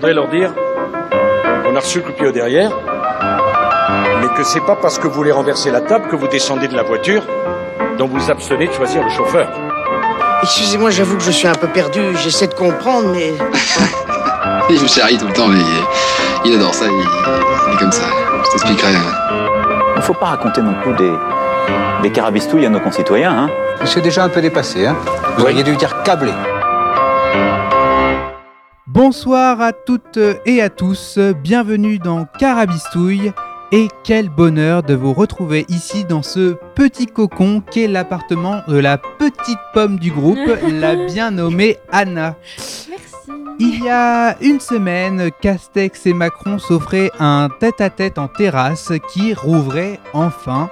voudrais leur dire qu'on a reçu le coup de pied au derrière, mais que c'est pas parce que vous voulez renverser la table que vous descendez de la voiture dont vous abstenez de choisir le chauffeur. Excusez-moi, j'avoue que je suis un peu perdu, j'essaie de comprendre, mais... il me charrie tout le temps, mais il adore ça, il, est comme ça. Je t'expliquerai. Il ne faut pas raconter non plus des, des carabistouilles à nos concitoyens. Hein. C'est déjà un peu dépassé, hein Vous auriez dû dire câblé. Bonsoir à toutes et à tous, bienvenue dans Carabistouille et quel bonheur de vous retrouver ici dans ce petit cocon qu'est l'appartement de la petite pomme du groupe, la bien nommée Anna. Il y a une semaine, Castex et Macron s'offraient un tête-à-tête en terrasse qui rouvrait enfin.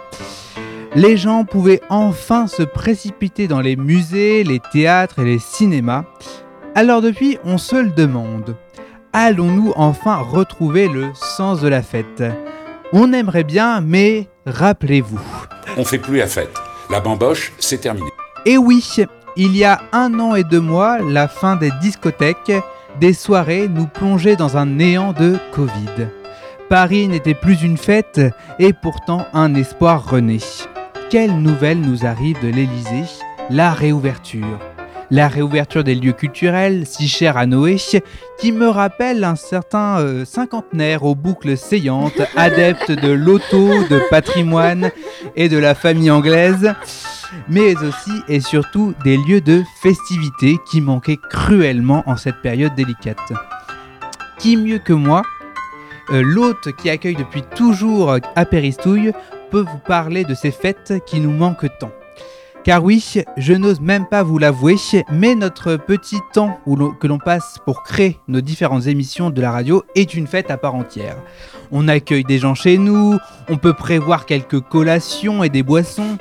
Les gens pouvaient enfin se précipiter dans les musées, les théâtres et les cinémas. Alors depuis, on se le demande. Allons-nous enfin retrouver le sens de la fête? On aimerait bien, mais rappelez-vous. On fait plus la fête. La bamboche, c'est terminé. Et oui, il y a un an et deux mois, la fin des discothèques, des soirées nous plongeaient dans un néant de Covid. Paris n'était plus une fête et pourtant un espoir renaît. Quelle nouvelle nous arrive de l'Elysée La réouverture la réouverture des lieux culturels, si cher à Noé, qui me rappelle un certain euh, cinquantenaire aux boucles saillantes, adepte de l'auto, de patrimoine et de la famille anglaise, mais aussi et surtout des lieux de festivité qui manquaient cruellement en cette période délicate. Qui mieux que moi euh, L'hôte qui accueille depuis toujours à Péristouille peut vous parler de ces fêtes qui nous manquent tant. Car oui, je n'ose même pas vous l'avouer, mais notre petit temps que l'on passe pour créer nos différentes émissions de la radio est une fête à part entière. On accueille des gens chez nous, on peut prévoir quelques collations et des boissons.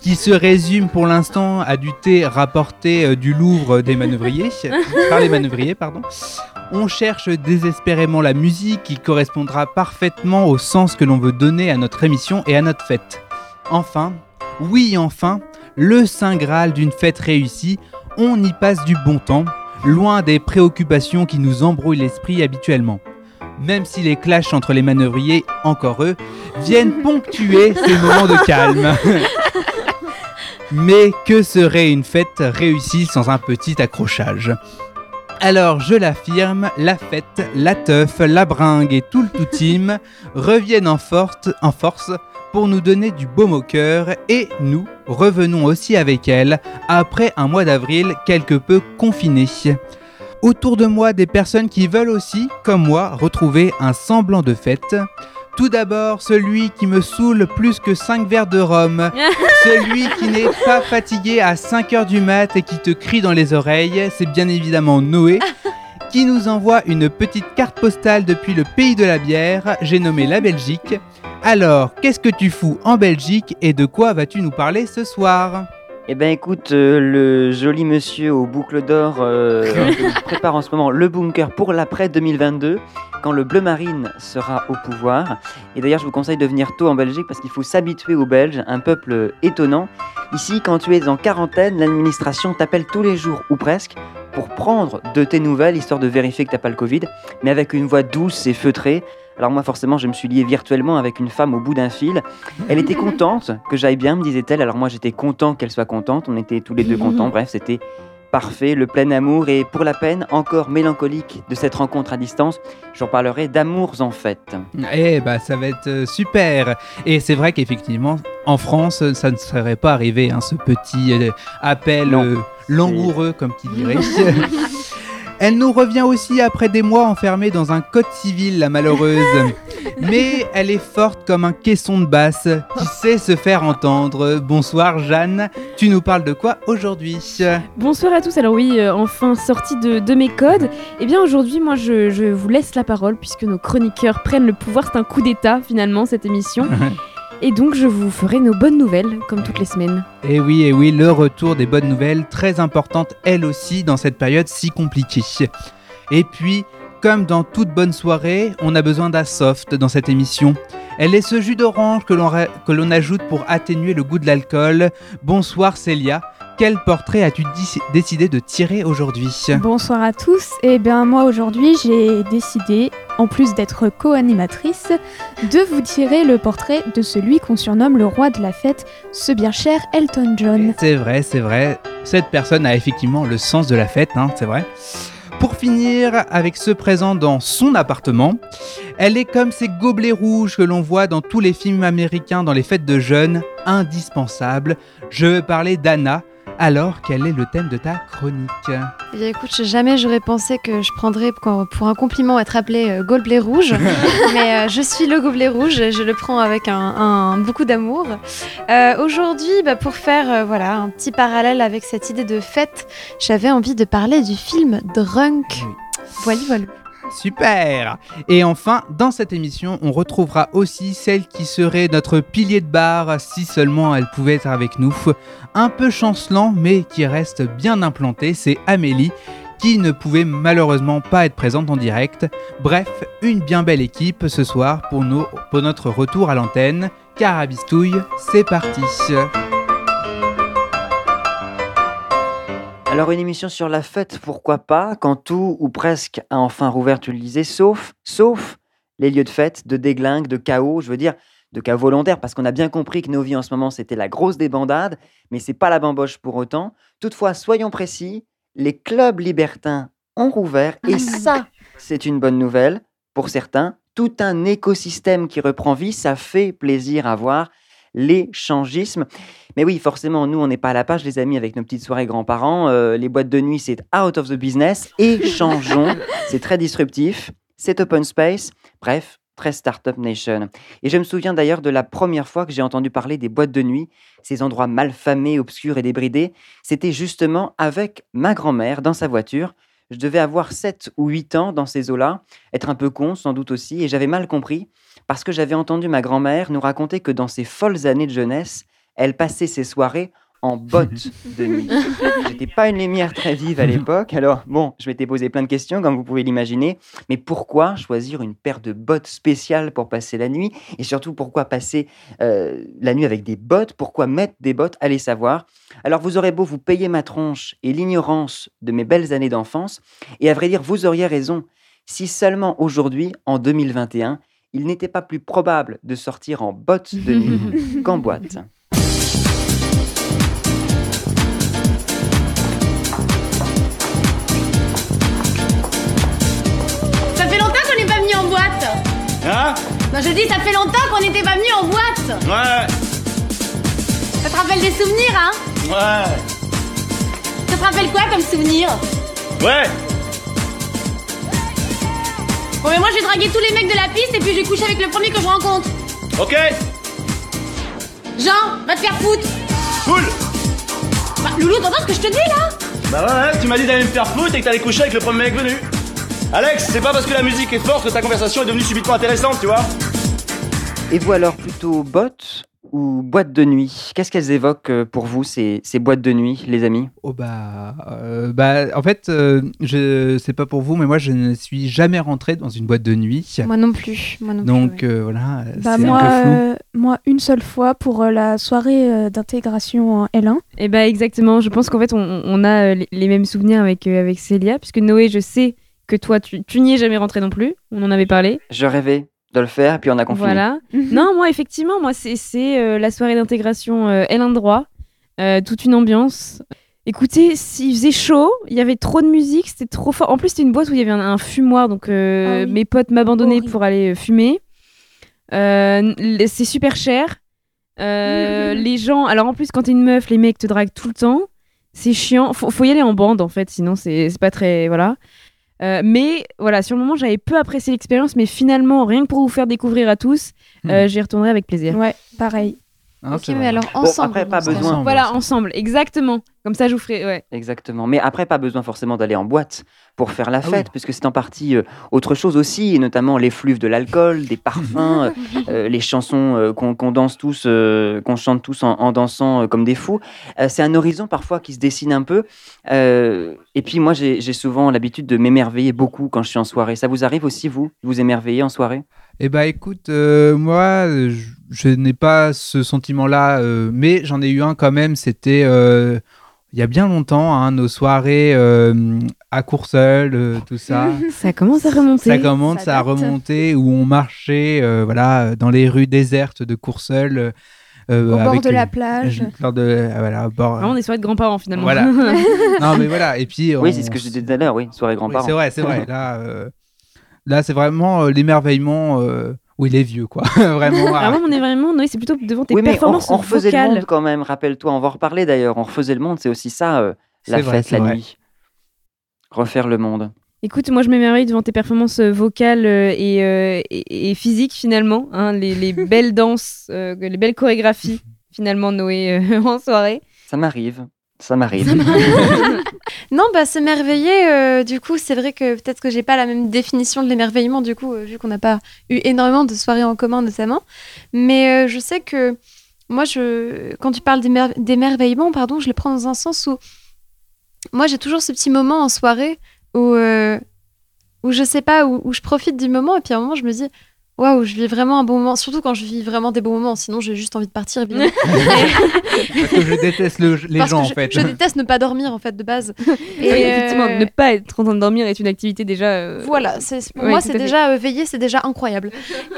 qui se résument pour l'instant à du thé rapporté euh, du Louvre des manœuvriers, par les manœuvriers, pardon. On cherche désespérément la musique qui correspondra parfaitement au sens que l'on veut donner à notre émission et à notre fête. Enfin, oui, enfin, le Saint Graal d'une fête réussie, on y passe du bon temps, loin des préoccupations qui nous embrouillent l'esprit habituellement. Même si les clashs entre les manœuvriers, encore eux, viennent ponctuer ces moments de calme. Mais que serait une fête réussie sans un petit accrochage? Alors, je l'affirme, la fête, la teuf, la bringue et tout le tout team reviennent en force pour nous donner du baume au cœur et nous revenons aussi avec elle après un mois d'avril quelque peu confiné. Autour de moi des personnes qui veulent aussi, comme moi, retrouver un semblant de fête. Tout d'abord, celui qui me saoule plus que 5 verres de rhum. celui qui n'est pas fatigué à 5 heures du mat et qui te crie dans les oreilles, c'est bien évidemment Noé. Qui nous envoie une petite carte postale depuis le pays de la bière, j'ai nommé la Belgique. Alors, qu'est-ce que tu fous en Belgique et de quoi vas-tu nous parler ce soir? Eh ben écoute, euh, le joli monsieur aux boucles d'or euh, prépare en ce moment le bunker pour l'après 2022, quand le bleu marine sera au pouvoir. Et d'ailleurs, je vous conseille de venir tôt en Belgique parce qu'il faut s'habituer aux Belges, un peuple étonnant. Ici, quand tu es en quarantaine, l'administration t'appelle tous les jours ou presque pour prendre de tes nouvelles, histoire de vérifier que t'as pas le Covid, mais avec une voix douce et feutrée. Alors moi forcément je me suis lié virtuellement avec une femme au bout d'un fil. Elle était contente que j'aille bien, me disait-elle. Alors moi j'étais content qu'elle soit contente. On était tous les deux contents. Bref, c'était parfait, le plein amour et pour la peine encore mélancolique de cette rencontre à distance, j'en parlerai d'amours en fait. Eh bah ça va être euh, super Et c'est vrai qu'effectivement, en France, ça ne serait pas arrivé, hein, ce petit euh, appel euh, langoureux, comme qui dirait. Elle nous revient aussi après des mois enfermés dans un code civil, la malheureuse. Mais elle est forte comme un caisson de basse qui sait se faire entendre. Bonsoir Jeanne, tu nous parles de quoi aujourd'hui? Bonsoir à tous, alors oui, euh, enfin sortie de, mes codes. Eh bien aujourd'hui, moi je, je vous laisse la parole puisque nos chroniqueurs prennent le pouvoir. C'est un coup d'état finalement cette émission. Et donc je vous ferai nos bonnes nouvelles, comme toutes les semaines. Et oui, et oui, le retour des bonnes nouvelles, très importante elle aussi dans cette période si compliquée. Et puis, comme dans toute bonne soirée, on a besoin d'Asoft dans cette émission. Elle est ce jus d'orange que l'on ajoute pour atténuer le goût de l'alcool. Bonsoir Célia, quel portrait as-tu décidé de tirer aujourd'hui Bonsoir à tous. Et bien moi aujourd'hui j'ai décidé, en plus d'être co-animatrice, de vous tirer le portrait de celui qu'on surnomme le roi de la fête, ce bien cher Elton John. C'est vrai, c'est vrai. Cette personne a effectivement le sens de la fête, hein, c'est vrai. Pour finir, avec ce présent dans son appartement, elle est comme ces gobelets rouges que l'on voit dans tous les films américains dans les fêtes de jeunes, indispensable. Je veux parler d'Anna, alors quel est le thème de ta chronique? Eh bien, écoute, jamais j'aurais pensé que je prendrais pour, un compliment être appelé euh, gobelet rouge, mais euh, je suis le gobelet rouge, et je le prends avec un, un- beaucoup d'amour. Euh, Aujourd'hui, bah, pour faire euh, voilà un petit parallèle avec cette idée de fête, j'avais envie de parler du film Drunk. Voilà, voilà. Super Et enfin, dans cette émission, on retrouvera aussi celle qui serait notre pilier de bar si seulement elle pouvait être avec nous. Un peu chancelant, mais qui reste bien implantée, c'est Amélie, qui ne pouvait malheureusement pas être présente en direct. Bref, une bien belle équipe ce soir pour, pour notre retour à l'antenne. Carabistouille, c'est parti Alors une émission sur la fête, pourquoi pas, quand tout ou presque a enfin rouvert, tu le disais, sauf, sauf les lieux de fête, de déglingue, de chaos, je veux dire, de chaos volontaire, parce qu'on a bien compris que nos vies en ce moment, c'était la grosse débandade, mais c'est pas la bamboche pour autant. Toutefois, soyons précis, les clubs libertins ont rouvert, et ça, c'est une bonne nouvelle pour certains. Tout un écosystème qui reprend vie, ça fait plaisir à voir. L'échangisme. Mais oui, forcément, nous, on n'est pas à la page, les amis, avec nos petites soirées grands-parents. Euh, les boîtes de nuit, c'est out of the business. Échangeons. c'est très disruptif. C'est open space. Bref, très startup nation. Et je me souviens d'ailleurs de la première fois que j'ai entendu parler des boîtes de nuit, ces endroits malfamés, obscurs et débridés. C'était justement avec ma grand-mère dans sa voiture. Je devais avoir 7 ou 8 ans dans ces eaux-là, être un peu con sans doute aussi, et j'avais mal compris parce que j'avais entendu ma grand-mère nous raconter que dans ses folles années de jeunesse, elle passait ses soirées en bottes de nuit. J'étais pas une lumière très vive à l'époque, alors bon, je m'étais posé plein de questions, comme vous pouvez l'imaginer, mais pourquoi choisir une paire de bottes spéciales pour passer la nuit? Et surtout, pourquoi passer euh, la nuit avec des bottes? Pourquoi mettre des bottes? Allez savoir. Alors, vous aurez beau vous payer ma tronche et l'ignorance de mes belles années d'enfance, et à vrai dire, vous auriez raison. Si seulement aujourd'hui, en 2021, il n'était pas plus probable de sortir en bottes de nuit qu'en boîte. Ça fait longtemps qu'on n'est pas venu en boîte. Hein? Non, je dis, ça fait longtemps qu'on n'était pas venu en boîte. Ouais, Ça te rappelle des souvenirs, hein? Ouais, Ça te rappelle quoi comme souvenir? Ouais. Bon, mais moi, je vais draguer tous les mecs de la piste et puis je vais coucher avec le premier que je rencontre. Ok, Jean, va te faire foutre cool. Bah, Loulou, t'entends ce que je te dis, là? Bah ouais, ouais, tu m'as dit d'aller me faire foutre et que t'allais coucher avec le premier mec venu. Alex, c'est pas parce que la musique est forte que ta conversation est devenue subitement intéressante, tu vois? Et vous alors plutôt bottes ou boîtes de nuit? Qu'est-ce qu'elles évoquent euh, pour vous ces, ces boîtes de nuit, les amis? Oh bah, euh, bah, en fait, euh, je sais pas pour vous, mais moi je ne suis jamais rentré dans une boîte de nuit. Moi non plus. Moi non Donc plus, euh, voilà, Bah c'est moi, un peu flou. euh, moi, une seule fois pour euh, la soirée euh, d'intégration en L1. Et bah exactement, je pense qu'en fait on, on a euh, les, les mêmes souvenirs avec, euh, avec Célia, puisque Noé, je sais que toi tu, tu n'y es jamais rentré non plus, on en avait parlé. Je rêvais de le faire, puis on a confiné. Voilà. non, moi effectivement, moi c'est c'est, euh, la soirée d'intégration euh, L1 droit, euh, toute une ambiance. Écoutez, s'il faisait chaud, il y avait trop de musique, c'était trop fort. En plus, c'était une boîte où il y avait un, un fumoir, donc euh, Ah oui. mes potes m'abandonnaient Horrible. pour aller fumer. Euh, c'est super cher. Euh, les gens, alors en plus, quand t'es une meuf, les mecs te draguent tout le temps. C'est chiant. Faut, faut y aller en bande en fait, sinon c'est c'est pas très. Voilà. Euh, mais voilà, sur le moment, j'avais peu apprécié l'expérience, mais finalement, rien que pour vous faire découvrir à tous, euh, j'y retournerai avec plaisir. Ouais, pareil. Ok, mais alors Bon, ensemble. après, pas besoin. Voilà, ensemble, exactement. Comme ça, je vous ferai. Ouais. Exactement. Mais après, pas besoin forcément d'aller en boîte pour faire la Ah fête, puisque c'est en partie euh, autre chose aussi, et notamment les flux de l'alcool, des parfums, euh, euh, les chansons euh, qu'on danse tous, euh, qu'on chante tous en, en dansant euh, comme des fous. Euh, c'est un horizon parfois qui se dessine un peu. Euh, et puis moi, j'ai souvent l'habitude de m'émerveiller beaucoup quand je suis en soirée. Ça vous arrive aussi, vous, de vous émerveiller en soirée? Eh bah écoute, euh, moi, je, je n'ai pas ce sentiment-là, euh, mais j'en ai eu un quand même. C'était euh, il y a bien longtemps, hein, nos soirées euh, à Courseul, euh, tout ça. Ça commence à remonter. Ça commence Ça à date. remonter où on marchait euh, voilà, dans les rues désertes de Courseul. euh, Au bord de la plage. lors de, voilà, au bord- Vraiment des soirées de grands-parents finalement. Voilà. non, mais voilà. Et puis, Oui, on- c'est ce que je disais tout à l'heure, oui, soirée Oui, grands-parents. c'est vrai, c'est vrai. Là, euh, là c'est vraiment euh, l'émerveillement où il est vieux, quoi. vraiment. ah. Vraiment, on est vraiment, Noé, c'est plutôt devant tes Oui, mais on, performances on refaisait le vocales. monde quand même, rappelle-toi, on va en reparler d'ailleurs. On refaisait le monde, c'est aussi ça, euh, la vrai, fête, la vrai. nuit. Refaire le monde. Écoute, moi je m'émerveille devant tes performances euh, vocales euh, et, euh, et, et physiques finalement, hein, les, les belles danses, euh, les belles chorégraphies finalement Noé euh, en soirée. Ça m'arrive, ça m'arrive. Non, bah s'émerveiller, euh, du coup, c'est vrai que peut-être que j'ai pas la même définition de l'émerveillement, du coup, euh, vu qu'on n'a pas eu énormément de soirées en commun notamment. Mais euh, je sais que moi, je, quand tu parles d'émer- d'émerveillement, pardon, je le prends dans un sens où moi, j'ai toujours ce petit moment en soirée où, euh, où je sais pas, où, où je profite du moment, et puis à un moment, je me dis. Waouh, je vis vraiment un bon moment, surtout quand je vis vraiment des bons moments, sinon j'ai juste envie de partir évidemment. Parce que je déteste le- les Parce gens, que en je, fait. je déteste ne pas dormir en fait de base. Oui, effectivement, euh, ne pas être en train de dormir est une activité déjà. euh, Voilà, pour ouais, moi, c'est déjà euh, veiller, c'est déjà incroyable.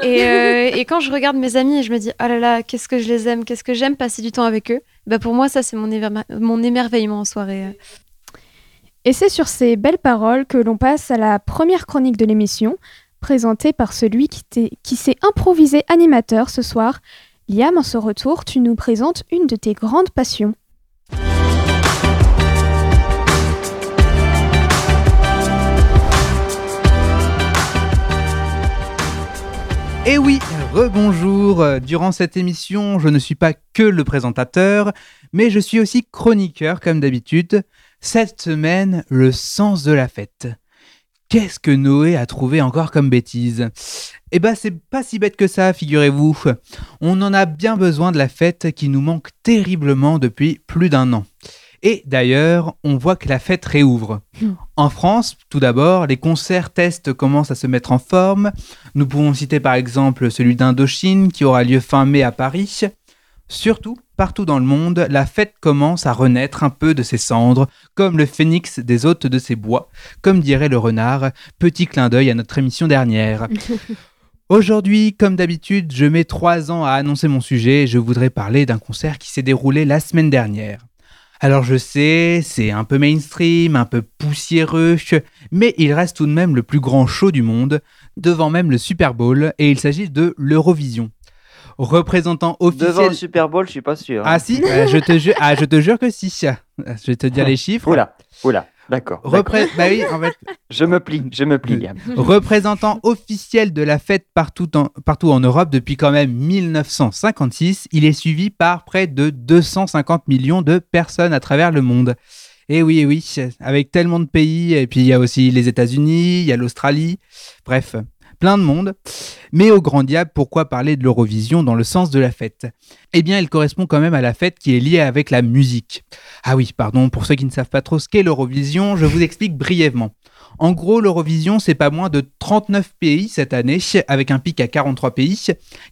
et, euh, et quand je regarde mes amis et je me dis, oh là là, qu'est-ce que je les aime, qu'est-ce que j'aime passer du temps avec eux, bah pour moi, ça, c'est mon, émerveillement en soirée. Et c'est sur ces belles paroles que l'on passe à la première chronique de l'émission, présentée par celui qui, s'est improvisé animateur ce soir. Liam, en ce retour, tu nous présentes une de tes grandes passions. Et oui, rebonjour. Durant cette émission, je ne suis pas que le présentateur, mais je suis aussi chroniqueur comme d'habitude. Cette semaine, le sens de la fête. Qu'est-ce que Noé a trouvé encore comme bêtise? Eh ben, c'est pas si bête que ça, figurez-vous. On en a bien besoin de la fête qui nous manque terriblement depuis plus d'un an. Et d'ailleurs, on voit que la fête réouvre. En France, tout d'abord, les concerts tests commencent à se mettre en forme. Nous pouvons citer par exemple celui d'Indochine qui aura lieu fin mai à Paris. Surtout, partout dans le monde, la fête commence à renaître un peu de ses cendres, comme le phénix des hôtes de ses bois, comme dirait le renard, petit clin d'œil à notre émission dernière. Aujourd'hui, comme d'habitude, je mets trois ans à annoncer mon sujet et je voudrais parler d'un concert qui s'est déroulé la semaine dernière. Alors je sais, c'est un peu mainstream, un peu poussiéreux, mais il reste tout de même le plus grand show du monde, devant même le Super Bowl, et il s'agit de l'Eurovision. Représentant officiel... Devant le Super Bowl, je suis pas sûr. hein. Ah si, euh, je, te jure, ah, je te jure que si. Je vais te dire les chiffres. Oula, oula, d'accord. Repré- bah oui, en fait, Je me plie, je me plie, représentant officiel de la fête partout en, partout en Europe depuis quand même 1956, il est suivi par près de 250 millions de personnes à travers le monde. Et oui, et oui, avec tellement de pays, et puis il y a aussi les États-Unis, il y a l'Australie, bref, plein de monde. Mais au grand diable, pourquoi parler de l'Eurovision dans le sens de la fête? Eh bien, il correspond quand même à la fête qui est liée avec la musique. Ah oui, pardon, pour ceux qui ne savent pas trop ce qu'est l'Eurovision, je vous explique brièvement. En gros, l'Eurovision, c'est pas moins de 39 pays cette année, avec un pic à 43 pays,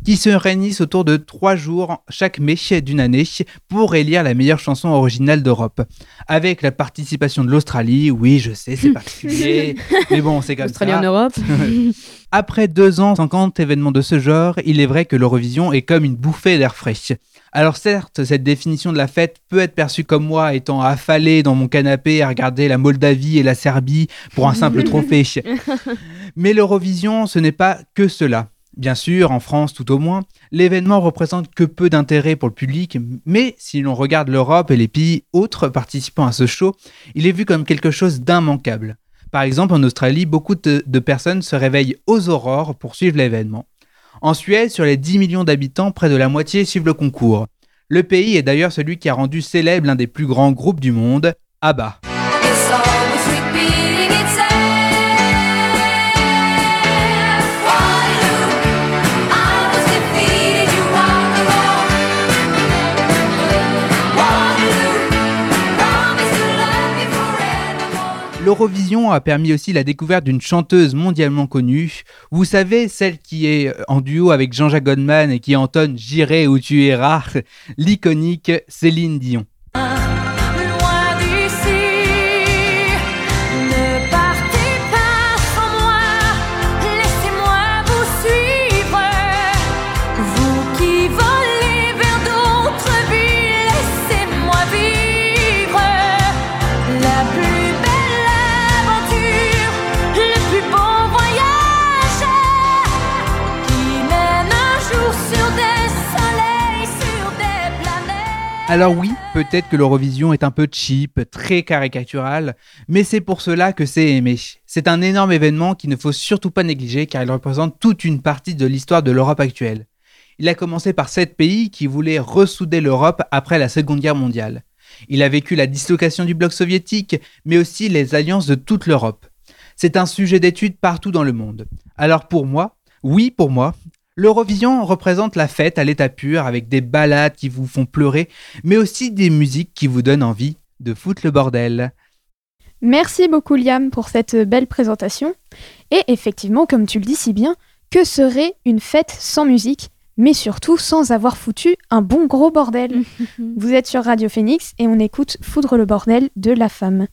qui se réunissent autour de 3 jours chaque mai d'une année pour élire la meilleure chanson originale d'Europe. Avec la participation de l'Australie, oui, je sais, c'est particulier, mais bon, c'est comme Australie ça. en Europe. Après deux ans, 50 événements de ce genre, il est vrai que l'Eurovision est comme une bouffée d'air frais. Alors certes, cette définition de la fête peut être perçue comme moi étant affalé dans mon canapé à regarder la Moldavie et la Serbie pour un simple trophée. Mais l'Eurovision, ce n'est pas que cela. Bien sûr, en France tout au moins, l'événement représente que peu d'intérêt pour le public, mais si l'on regarde l'Europe et les pays autres participant à ce show, il est vu comme quelque chose d'immanquable. Par exemple, en Australie, beaucoup de, de personnes se réveillent aux aurores pour suivre l'événement. En Suède, sur les 10 millions d'habitants, près de la moitié suivent le concours. Le pays est d'ailleurs celui qui a rendu célèbre l'un des plus grands groupes du monde, ABBA. L'Eurovision a permis aussi la découverte d'une chanteuse mondialement connue. Vous savez, celle qui est en duo avec Jean-Jacques Goldman et qui entonne J'irai où tu iras, l'iconique Céline Dion. Alors oui, peut-être que l'Eurovision est un peu cheap, très caricatural, mais c'est pour cela que c'est aimé. C'est un énorme événement qu'il ne faut surtout pas négliger car il représente toute une partie de l'histoire de l'Europe actuelle. Il a commencé par sept pays qui voulaient ressouder l'Europe après la Seconde Guerre mondiale. Il a vécu la dislocation du bloc soviétique, mais aussi les alliances de toute l'Europe. C'est un sujet d'étude partout dans le monde. Alors pour moi, oui pour moi, l'Eurovision représente la fête à l'état pur avec des ballades qui vous font pleurer, mais aussi des musiques qui vous donnent envie de foutre le bordel. Merci beaucoup Liam pour cette belle présentation. Et effectivement, comme tu le dis si bien, que serait une fête sans musique mais surtout sans avoir foutu un bon gros bordel? Vous êtes sur Radio Phoenix et on écoute Foudre le bordel de la femme.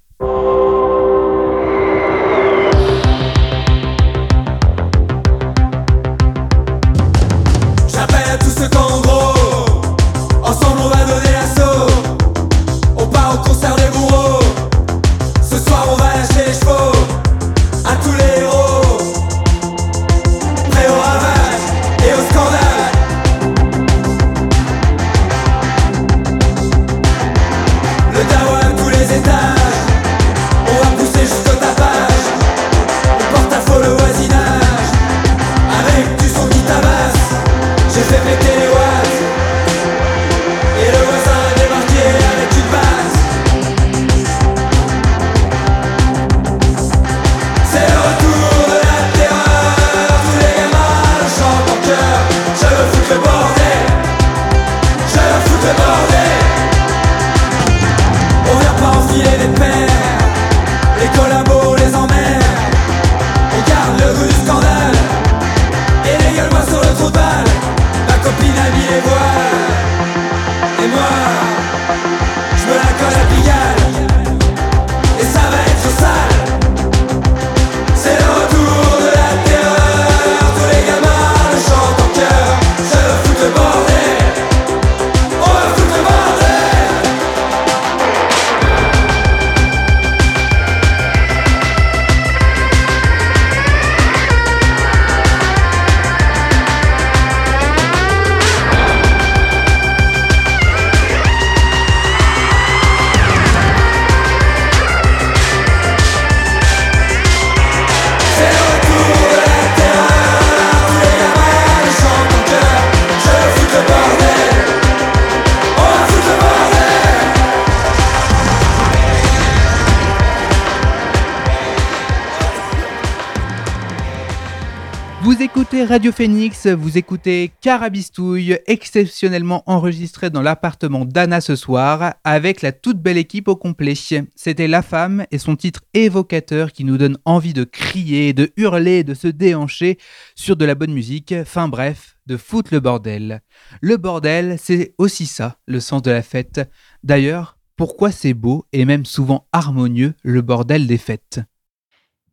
Écoutez Radio Phoenix, vous écoutez Carabistouille, exceptionnellement enregistré dans l'appartement d'Anna ce soir, avec la toute belle équipe au complet. C'était La Femme et son titre évocateur qui nous donne envie de crier, de hurler, de se déhancher sur de la bonne musique, enfin bref, de foutre le bordel. Le bordel, c'est aussi ça, le sens de la fête. D'ailleurs, pourquoi c'est beau et même souvent harmonieux le bordel des fêtes?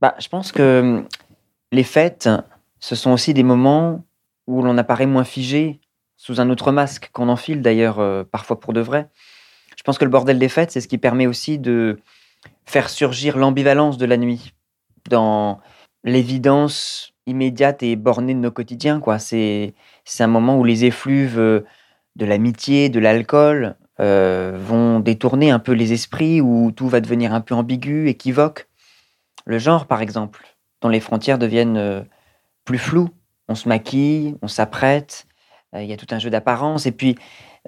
Bah, je pense que les fêtes, ce sont aussi des moments où l'on apparaît moins figé, sous un autre masque, qu'on enfile d'ailleurs euh, parfois pour de vrai. Je pense que le bordel des fêtes, c'est ce qui permet aussi de faire surgir l'ambivalence de la nuit dans l'évidence immédiate et bornée de nos quotidiens. quoi. C'est un moment où les effluves euh, de l'amitié, de l'alcool euh, vont détourner un peu les esprits, où tout va devenir un peu ambigu, équivoque. Le genre, par exemple, dont les frontières deviennent plus floues. On se maquille, on s'apprête, euh, il y a tout un jeu d'apparence. Et puis,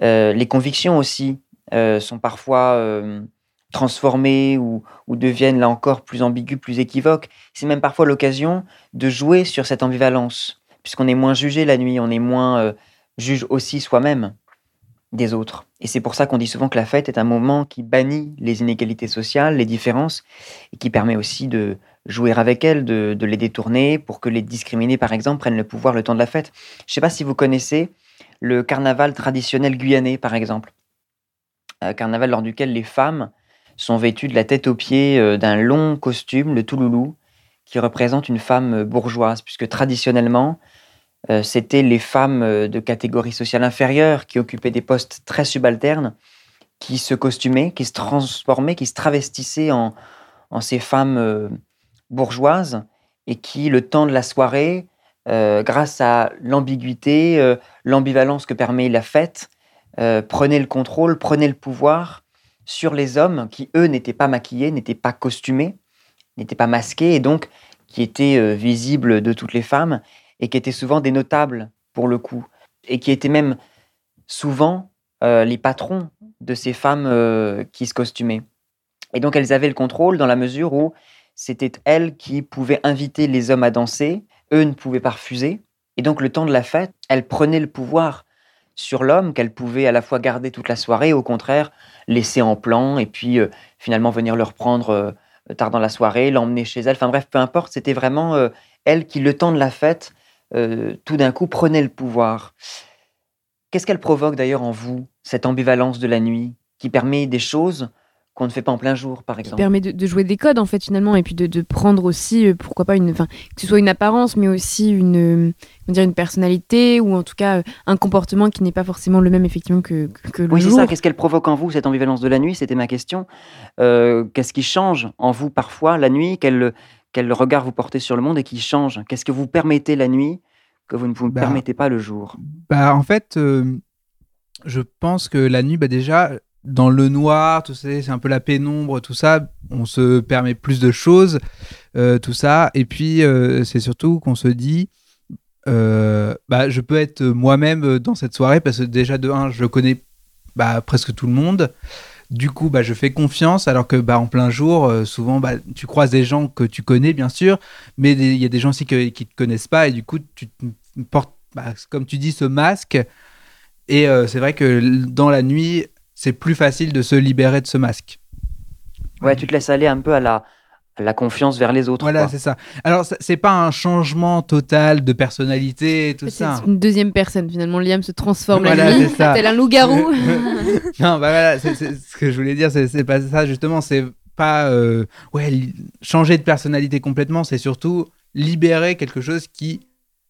euh, les convictions aussi euh, sont parfois transformées ou, ou deviennent là encore plus ambiguës, plus équivoques. C'est même parfois l'occasion de jouer sur cette ambivalence, puisqu'on est moins jugé la nuit, on est moins juge aussi soi-même des autres. Et c'est pour ça qu'on dit souvent que la fête est un moment qui bannit les inégalités sociales, les différences, et qui permet aussi de jouer avec elles, de, les détourner pour que les discriminés, par exemple, prennent le pouvoir le temps de la fête. Je ne sais pas si vous connaissez le carnaval traditionnel guyanais, par exemple. Un carnaval lors duquel les femmes sont vêtues de la tête aux pieds euh, d'un long costume, le touloulou, qui représente une femme euh, bourgeoise, puisque traditionnellement, euh, c'était les femmes euh, de catégorie sociale inférieure qui occupaient des postes très subalternes, qui se costumaient, qui se transformaient, qui se travestissaient en, en ces femmes euh, bourgeoises et qui, le temps de la soirée, euh, grâce à l'ambiguïté, euh, l'ambivalence que permet la fête, euh, prenait le contrôle, prenait le pouvoir sur les hommes qui, eux, n'étaient pas maquillés, n'étaient pas costumés, n'étaient pas masqués, et donc qui étaient visibles de toutes les femmes, et qui étaient souvent des notables, pour le coup, et qui étaient même souvent les patrons de ces femmes qui se costumaient. Et donc elles avaient le contrôle dans la mesure où c'était elles qui pouvaient inviter les hommes à danser, eux ne pouvaient pas refuser. Et donc le temps de la fête, elles prenaient le pouvoir sur l'homme qu'elles pouvaient à la fois garder toute la soirée, au contraire laisser en plan, et puis euh, finalement venir le reprendre euh, tard dans la soirée, l'emmener chez elles. Enfin bref, peu importe, c'était vraiment euh, elle qui, le temps de la fête, tout d'un coup prenait le pouvoir. Qu'est-ce qu'elle provoque d'ailleurs en vous, cette ambivalence de la nuit, qui permet des choses qu'on ne fait pas en plein jour, par qui exemple permet de, de jouer des codes en fait finalement et puis de, de prendre aussi euh, pourquoi pas une que ce soit une apparence mais aussi une euh, comment dire une personnalité ou en tout cas euh, un comportement qui n'est pas forcément le même effectivement que, que, que le Oui, c'est jour. ça. Qu'est-ce qu'elle provoque en vous, cette ambivalence de la nuit? C'était ma question. Euh, Qu'est-ce qui change en vous parfois la nuit? Quel, quel regard vous portez sur le monde et qui change? Qu'est-ce que vous permettez la nuit que vous ne vous Bah, permettez pas le jour? Bah, en fait, euh, je pense que la nuit, bah, déjà, dans le noir, tout ça, c'est un peu la pénombre, tout ça, on se permet plus de choses, euh, tout ça. Et puis, euh, c'est surtout qu'on se dit, euh, bah, je peux être moi-même dans cette soirée parce que déjà, de un, je connais bah, presque tout le monde. Du coup, bah, je fais confiance, alors que bah, en plein jour, souvent, bah, tu croises des gens que tu connais, bien sûr, mais il y a des gens aussi qui ne te connaissent pas, et du coup, tu te portes, bah, comme tu dis, ce masque. Et c'est vrai que dans la nuit, c'est plus facile de se libérer de ce masque. Ouais, tu te laisses aller un peu à la, à la confiance vers les autres. Voilà, c'est ça. Alors, ça- c'est pas un changement total de personnalité et tout C'est ça. une deuxième personne finalement. Liam se transforme Voilà, la nuit, c'est ça. tel un loup-garou. non, bah voilà, c'est c'est ce que je voulais dire, c'est pas ça justement, c'est pas euh, ouais, changer de personnalité complètement, c'est surtout libérer quelque chose qui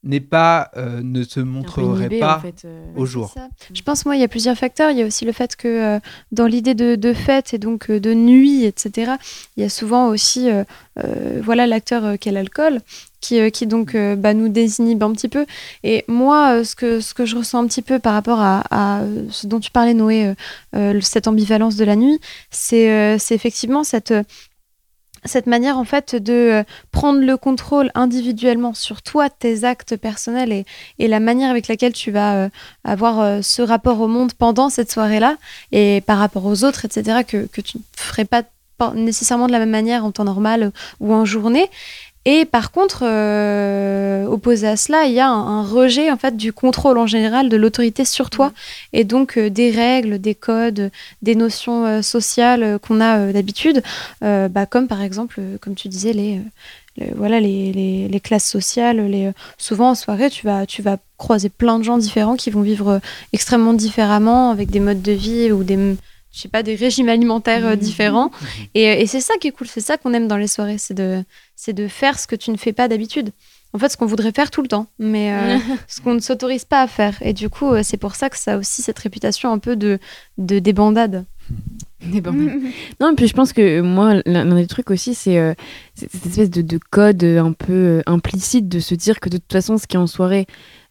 n'est pas, euh, ne se montrerait inhibé, pas en fait, euh. au jour. Je pense, moi, il y a plusieurs facteurs. Il y a aussi le fait que euh, dans l'idée de, de fête et donc euh, de nuit, etc., il y a souvent aussi euh, euh, voilà, l'acteur euh, qui a l'alcool, qui, euh, qui donc euh, bah, nous désinhibe un petit peu. Et moi, euh, ce, que, ce que je ressens un petit peu par rapport à, à, ce dont tu parlais, Noé, euh, euh, cette ambivalence de la nuit, c'est euh, c'est effectivement cette... cette manière en fait de euh, prendre le contrôle individuellement sur toi, tes actes personnels et, et la manière avec laquelle tu vas euh, avoir euh, ce rapport au monde pendant cette soirée-là et par rapport aux autres, etc., que, que tu ne ferais pas, nécessairement de la même manière en temps normal ou en journée. Et par contre, euh, opposé à cela, il y a un, un rejet en fait du contrôle en général de l'autorité sur toi. Et donc euh, des règles, des codes, des notions euh, sociales qu'on a d'habitude, bah, comme par exemple, comme tu disais, les, le- voilà les, les, les classes sociales. Les, souvent en soirée, tu vas, tu vas croiser plein de gens différents qui vont vivre extrêmement différemment avec des modes de vie ou des je sais pas des régimes alimentaires euh, différents. Et, et c'est ça qui est cool c'est ça qu'on aime dans les soirées c'est de c'est de faire ce que tu ne fais pas d'habitude en fait ce qu'on voudrait faire tout le temps mais euh, ce qu'on ne s'autorise pas à faire et du coup euh, c'est pour ça que ça a aussi cette réputation un peu de de débandade Des bandades. non, et puis je pense que moi, l'un des trucs aussi, c'est euh, cette espèce de, de code un peu euh, implicite de se dire que de toute façon, ce qui est en soirée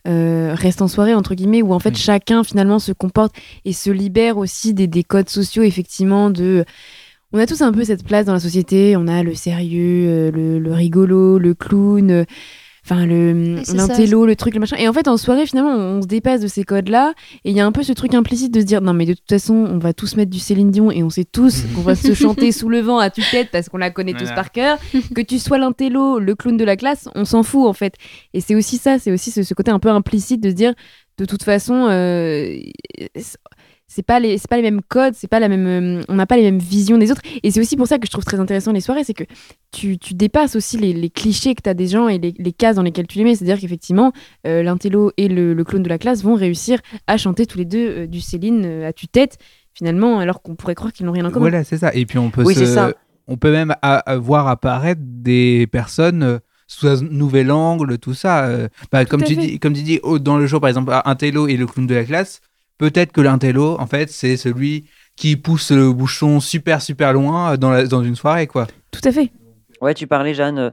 euh, reste en soirée, entre guillemets, où en fait chacun finalement se comporte et se libère aussi des, des codes sociaux, effectivement, de. On a tous un peu cette place dans la société, on a le sérieux, euh, le, le rigolo, le clown. euh, Enfin, le c'est l'intello, le truc, le machin. Et en fait, en soirée, finalement, on, on se dépasse de ces codes-là. Et il y a un peu ce truc implicite de se dire, non, mais de toute façon, on va tous mettre du Céline Dion et on sait tous qu'on va se chanter sous le vent à tue-tête parce qu'on la connaît tous par cœur. Que tu sois l'intello, le clown de la classe, on s'en fout, en fait. Et c'est aussi ça, c'est aussi ce, ce côté un peu implicite de se dire, de toute façon, euh, c'est pas les c'est pas les mêmes codes c'est pas la même euh, on n'a pas les mêmes visions des autres et c'est aussi pour ça que je trouve très intéressant les soirées c'est que tu, tu dépasses aussi les, les clichés que tu as des gens et les, les cases dans lesquelles tu les mets c'est à dire qu'effectivement euh, l'intello et le, le clown de la classe vont réussir à chanter tous les deux euh, du Céline euh, à tue-tête finalement alors qu'on pourrait croire qu'ils n'ont rien en commun Voilà, c'est ça. Et puis on peut Oui, se- c'est ça. on peut même voir apparaître des personnes sous un nouvel angle, tout ça. euh, bah, comme tu fait. dis, comme tu dis, oh, dans le jour par exemple, un télo et le clown de la classe. Peut-être que l'intello, en fait, c'est celui qui pousse le bouchon super super loin euh, dans, la- dans une soirée, quoi. Tout à fait. Ouais, tu parlais, Jeanne, euh,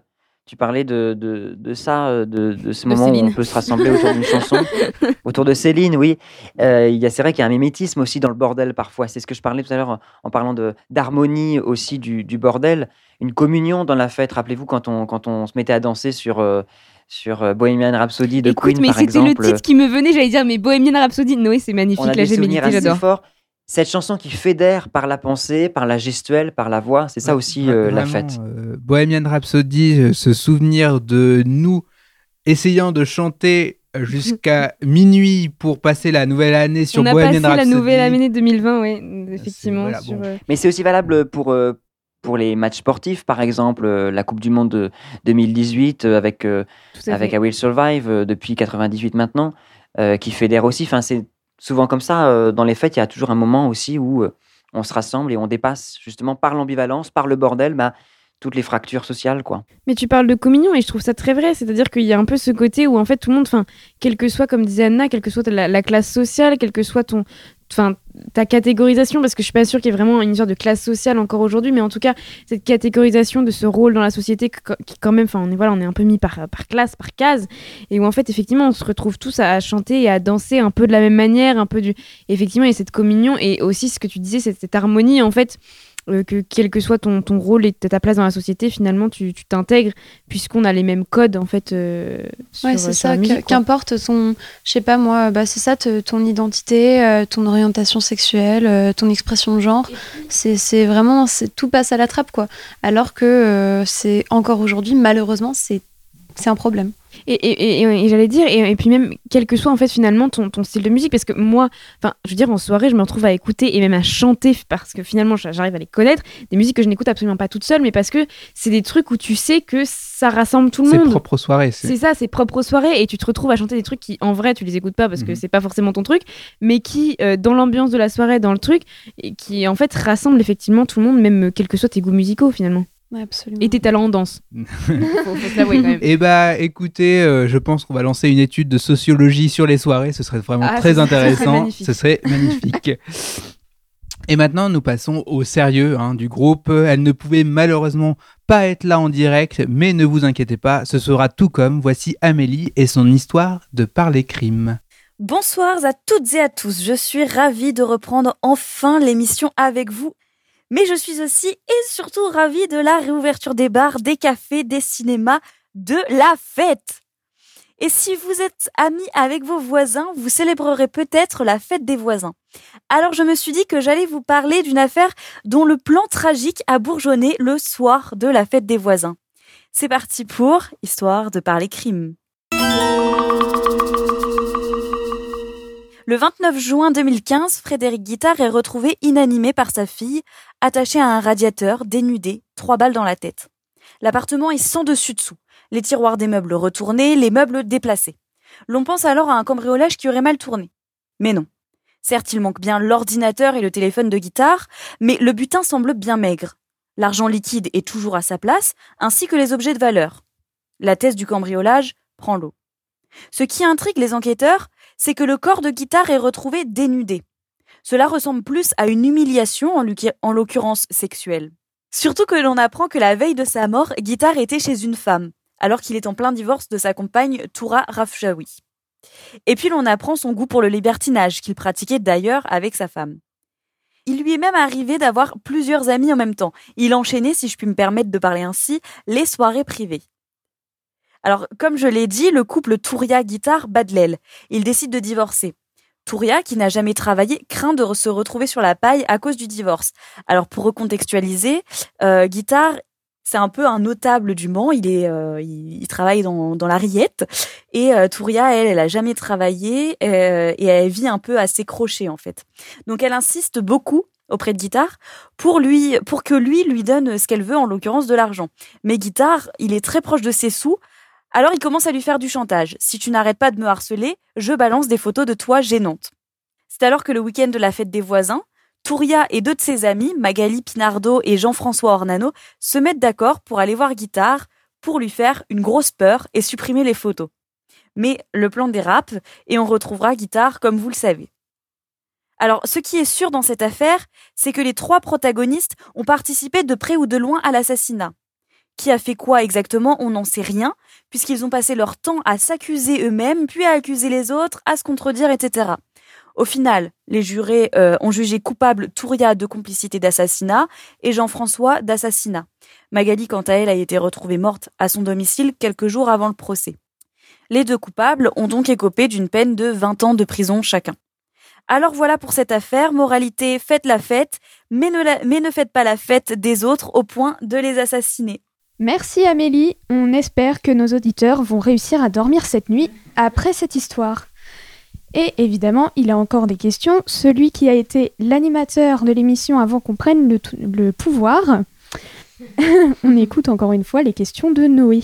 tu parlais de, de, de ça, euh, de, de ce De moment où on peut se rassembler autour d'une chanson. Autour de Céline, oui. Euh, il y a- c'est vrai qu'il y a un mimétisme aussi dans le bordel parfois. C'est ce que je parlais tout à l'heure en, en parlant de, d'harmonie aussi du, du bordel. Une communion dans la fête. Rappelez-vous quand on, quand on se mettait à danser sur, euh, sur euh, Bohemian Rhapsody de Écoute, Queen, mais par c'était le titre qui me venait, j'allais dire, mais Bohemian Rhapsody Noé, c'est magnifique, on a gémellité, assez j'adore. Cette chanson qui fédère par la pensée, par la gestuelle, par la voix, c'est ça aussi euh, la fête. euh, Bohemian Rhapsody, euh, ce souvenir de nous essayant de chanter jusqu'à minuit pour passer la nouvelle année sur On a Bohemian passé la Rhapsody. nouvelle année 2020, oui, effectivement. voilà, sur, bon. euh, Mais c'est aussi valable pour, euh, pour les matchs sportifs, par exemple, euh, la Coupe du Monde de 2018 euh, avec, euh, avec. I Will Survive depuis 98 maintenant, qui fédère aussi. Enfin, c'est souvent comme ça. dans les fêtes, il y a toujours un moment aussi où on se rassemble et on dépasse justement par l'ambivalence, par le bordel, bah, toutes les fractures sociales, quoi. Mais tu parles de communion et je trouve ça très vrai. C'est-à-dire qu'il y a un peu ce côté où en fait tout le monde, enfin, quelle que soit, comme disait Anna, quelle que soit la, la classe sociale, quelle que soit ton, enfin, ta catégorisation, parce que je suis pas sûre qu'il y ait vraiment une histoire de classe sociale encore aujourd'hui, mais en tout cas cette catégorisation de ce rôle dans la société qui quand même, enfin, on est voilà, on est un peu mis par classe, par case, et où en fait effectivement on se retrouve tous à, chanter et à danser un peu de la même manière, un peu du, effectivement, il y a cette communion et aussi ce que tu disais, cette harmonie en fait euh, que quel que soit ton, ton rôle et ta place dans la société, finalement, tu t'intègres puisqu'on a les mêmes codes en fait. euh, sur, Ouais, c'est ça. Qu'importe ton, je sais pas moi, bah c'est ça, te- ton identité, euh, ton orientation sexuelle, ton expression de genre. C'est vraiment, tout passe à la trappe quoi. Alors que c'est encore aujourd'hui, malheureusement, c'est un problème. Et, et, et, et j'allais dire, et, puis même, quel que soit en fait finalement ton, ton style de musique, parce que moi, enfin, je veux dire, en soirée, je me retrouve à écouter et même à chanter, parce que finalement, j'a- j'arrive à les connaître, des musiques que je n'écoute absolument pas toute seule, mais parce que c'est des trucs où tu sais que ça rassemble tout le C'est monde. propre aux soirées. c'est- C'est ça, c'est propre aux soirées, et tu te retrouves à chanter des trucs qui, en vrai, tu les écoutes pas parce que Mhm. c'est pas forcément ton truc, mais qui, euh, dans l'ambiance de la soirée, dans le truc, et qui en fait rassemblent effectivement tout le monde, même euh, quels que soient tes goûts musicaux finalement. Ouais, absolument. Et tes talents en danse. faut, faut quand même. Eh bah, écoutez, euh, je pense qu'on va lancer une étude de sociologie sur les soirées. Ce serait vraiment Ah, très intéressant. magnifique. Ce serait magnifique. Et maintenant, nous passons au sérieux hein, du groupe. Elle ne pouvait malheureusement pas être là en direct, mais ne vous inquiétez pas, ce sera tout comme. Voici Amélie et son histoire de parler crime. Bonsoir à toutes et à tous. Je suis ravie de reprendre enfin l'émission avec vous. Mais je suis aussi et surtout ravie de la réouverture des bars, des cafés, des cinémas, de la fête. Et si vous êtes amis avec vos voisins, vous célébrerez peut-être la fête des voisins. Alors je me suis dit que j'allais vous parler d'une affaire dont le plan tragique a bourgeonné le soir de la fête des voisins. C'est parti pour Histoire de parler crime. Le 29 juin 2015, Frédéric Guittard est retrouvé inanimé par sa fille, attaché à un radiateur, dénudé, trois balles dans la tête. L'appartement est sans dessus-dessous, les tiroirs des meubles retournés, les meubles déplacés. L'on pense alors à un cambriolage qui aurait mal tourné. Mais non. Certes, il manque bien l'ordinateur et le téléphone de Guittard, mais le butin semble bien maigre. L'argent liquide est toujours à sa place, ainsi que les objets de valeur. La thèse du cambriolage prend l'eau. Ce qui intrigue les enquêteurs, c'est que le corps de Guittard est retrouvé dénudé. Cela ressemble plus à une humiliation, en l'occurrence sexuelle. Surtout que l'on apprend que la veille de sa mort, Guittard était chez une femme, alors qu'il est en plein divorce de sa compagne Toura Rafjaoui. Et puis l'on apprend son goût pour le libertinage, qu'il pratiquait d'ailleurs avec sa femme. Il lui est même arrivé d'avoir plusieurs amis en même temps. Il enchaînait, si je puis me permettre de parler ainsi, les soirées privées. Alors, comme je l'ai dit, le couple Touria-Guitare bat de l'aile. Il décide de divorcer. Touria, qui n'a jamais travaillé, craint de se retrouver sur la paille à cause du divorce. Alors, pour recontextualiser, euh, Guitare, c'est un peu un notable du Mans. Il est, euh, il, il travaille dans, dans la rillette. Et euh, Touria, elle, elle a jamais travaillé euh, et elle vit un peu à ses crochets en fait. Donc, elle insiste beaucoup auprès de Guitare pour lui, pour que lui lui donne ce qu'elle veut, en l'occurrence de l'argent. Mais Guitare, il est très proche de ses sous. Alors il commence à lui faire du chantage. Si tu n'arrêtes pas de me harceler, je balance des photos de toi gênantes. C'est alors que le week-end de la fête des voisins, Touria et deux de ses amis, Magali Pinardo et Jean-François Ornano, se mettent d'accord pour aller voir Guitare pour lui faire une grosse peur et supprimer les photos. Mais le plan dérape et on retrouvera Guitare comme vous le savez. Alors, ce qui est sûr dans cette affaire, c'est que les trois protagonistes ont participé de près ou de loin à l'assassinat. Qui a fait quoi exactement On n'en sait rien, puisqu'ils ont passé leur temps à s'accuser eux-mêmes, puis à accuser les autres, à se contredire, etc. Au final, les jurés euh, ont jugé coupable Touria de complicité d'assassinat et Jean-François d'assassinat. Magali, quant à elle, a été retrouvée morte à son domicile quelques jours avant le procès. Les deux coupables ont donc écopé d'une peine de 20 ans de prison chacun. Alors voilà pour cette affaire, moralité, faites la fête, mais ne, la- mais ne faites pas la fête des autres au point de les assassiner. Merci Amélie, on espère que nos auditeurs vont réussir à dormir cette nuit après cette histoire. Et évidemment, il a encore des questions. Celui qui a été l'animateur de l'émission avant qu'on prenne le, pouvoir, on écoute encore une fois les questions de Noé.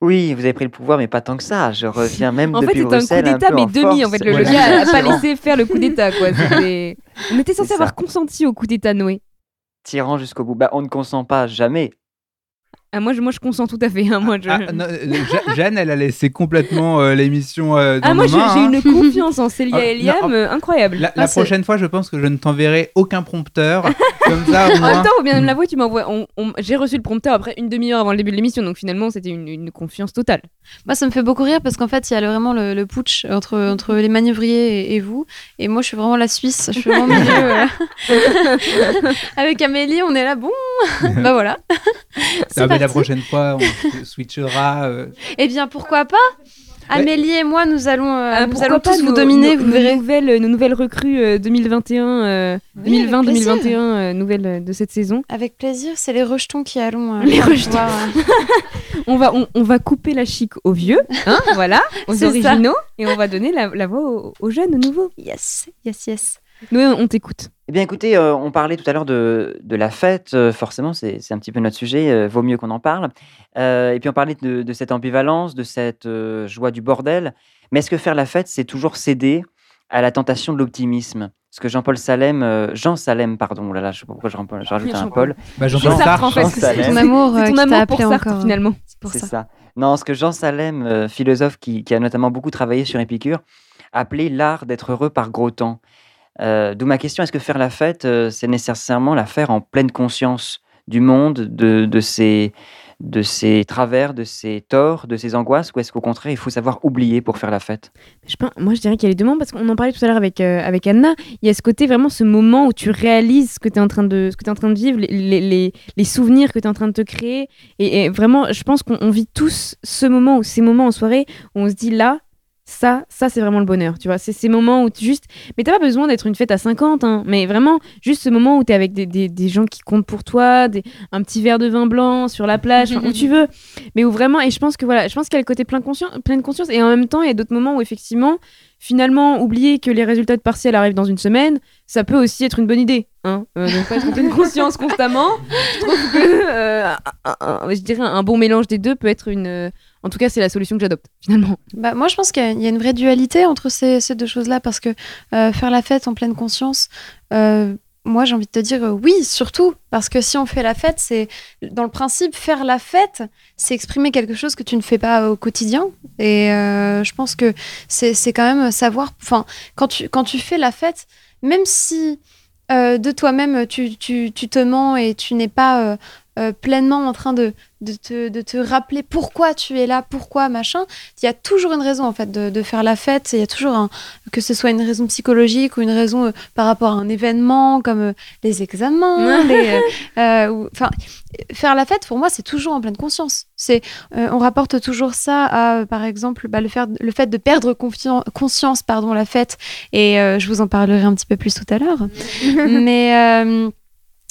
Oui, vous avez pris le pouvoir, mais pas tant que ça. Je reviens même En fait, depuis c'est un coup Bruxelles un d'État, peu mais en demi. En fait, le, gars a pas laissé faire le coup d'État, quoi. C'était- On était censé C'est avoir consenti au coup d'État, Noé. Tyran jusqu'au bout. Bah, on ne consent pas jamais. Ah, moi, je, moi, je consens tout à fait. hein, moi, je... Ah, non, euh, Ja- Jeanne, elle a laissé complètement euh, l'émission euh, dans Ah, moi, j'ai hein. une confiance en Célia Ah, et en- euh, incroyable. La, Ah, la c'est- prochaine fois, je pense que je ne t'enverrai aucun prompteur. Comme ça, au En même temps, faut bien me l'avouer, tu m'envoies. on- on- J'ai reçu le prompteur après une demi-heure avant le début de l'émission, donc finalement, c'était une, une confiance totale. Moi, ça me fait beaucoup rire parce qu'en fait, il y a le- vraiment le, le putsch entre, entre les manœuvriers et, et vous. Et moi, je suis vraiment la Suisse. Je suis vraiment milieu. euh. Avec Amélie, on est là, bon, bah voilà. C'est Ah, mais la prochaine fois, on switchera. euh, Eh bien, pourquoi pas? Amélie et moi, nous allons, euh, Ah, nous allons tous vous dominer, nos- vous nos verrez. Nouvelles, nos nouvelles recrues euh, 2021, euh, Oui, avec 2020-2021, euh, nouvelles de cette saison. Avec plaisir, c'est les rejetons qui allons. euh, Les pouvoir, rejetons. euh, On va, on, on va couper la chic aux vieux, hein, voilà, aux ça. originaux, et on va donner la, la voix aux, aux jeunes, aux nouveaux. Yes, yes, yes. Nous, on t'écoute. Eh bien, écoutez, euh, on parlait tout à l'heure de, de la fête. euh, forcément, c'est c'est un petit peu notre sujet. euh, vaut mieux qu'on en parle. Euh, et puis, on parlait de, de cette ambivalence, de cette euh, joie du bordel. Mais est-ce que faire la fête, c'est toujours céder à la tentation de l'optimisme? Parce que Jean-Paul Salem, euh, Jean Salem, pardon, oh là là, je sais pas pourquoi je, je rajoute un Jean-Paul. Paul. Bah, Jean-Paul Jean- Sartre, en fait, Jean c'est Salem. ton amour, euh, ton qui amour pour appelé Sartre, encore. finalement. C'est pour ça. ça. Non, ce que Jean Salem, euh, philosophe qui, qui a notamment beaucoup travaillé sur Épicure, appelait l'art d'être heureux par gros temps. Euh, D'où ma question, est-ce que faire la fête, euh, c'est nécessairement la faire en pleine conscience du monde, de, de, ses, de ses travers, de ses torts, de ses angoisses, ou est-ce qu'au contraire, il faut savoir oublier pour faire la fête? Je moi, je dirais qu'il y a les deux parce qu'on en parlait tout à l'heure avec, euh, avec Anna. Il y a ce côté vraiment, ce moment où tu réalises ce que tu es en train de, es en train de vivre, les, les, les- souvenirs que tu es en train de te créer. Et, et vraiment, je pense qu'on on vit tous ce moment ou ces moments en soirée où on se dit là, ça, ça c'est vraiment le bonheur, tu vois. C'est ces moments où tu juste. Mais t'as pas besoin d'être une fête à 50, hein, mais vraiment, juste ce moment où tu es avec des, des, gens qui comptent pour toi, un petit verre de vin blanc sur la plage, où tu veux. Mais où vraiment, et je pense que voilà, je pense qu'il y a le côté plein, conscien, pleine conscience, et en même temps, il y a d'autres moments où effectivement, finalement, oublier que les résultats de partiel arrivent dans une semaine, ça peut aussi être une bonne idée. Hein Euh, donc, pas pleine conscience constamment. Je trouve que, euh, je dirais, un bon mélange des deux peut être une. En tout cas, c'est la solution que j'adopte, finalement. Bah, moi, je pense qu'il y a- une vraie dualité entre ces, deux choses-là, parce que euh, faire la fête en pleine conscience, euh, moi, j'ai envie de te dire euh, oui, surtout, parce que si on fait la fête, c'est dans le principe, faire la fête, c'est exprimer quelque chose que tu ne fais pas au quotidien. Et je pense que c'est quand même savoir, enfin, quand tu, quand tu fais la fête, même si de toi-même tu, tu, te mens et tu n'es pas pleinement en train de, de, te, de te rappeler pourquoi tu es là, pourquoi machin, il y a toujours une raison en fait de, de faire la fête. Il y a toujours un, que ce soit une raison psychologique ou une raison euh, par rapport à un événement comme euh, les examens, euh, enfin faire la fête pour moi c'est toujours en pleine conscience. C'est on rapporte toujours ça à par exemple bah, le, faire, le fait de perdre conscience pardon la fête et je vous en parlerai un petit peu plus tout à l'heure. Mais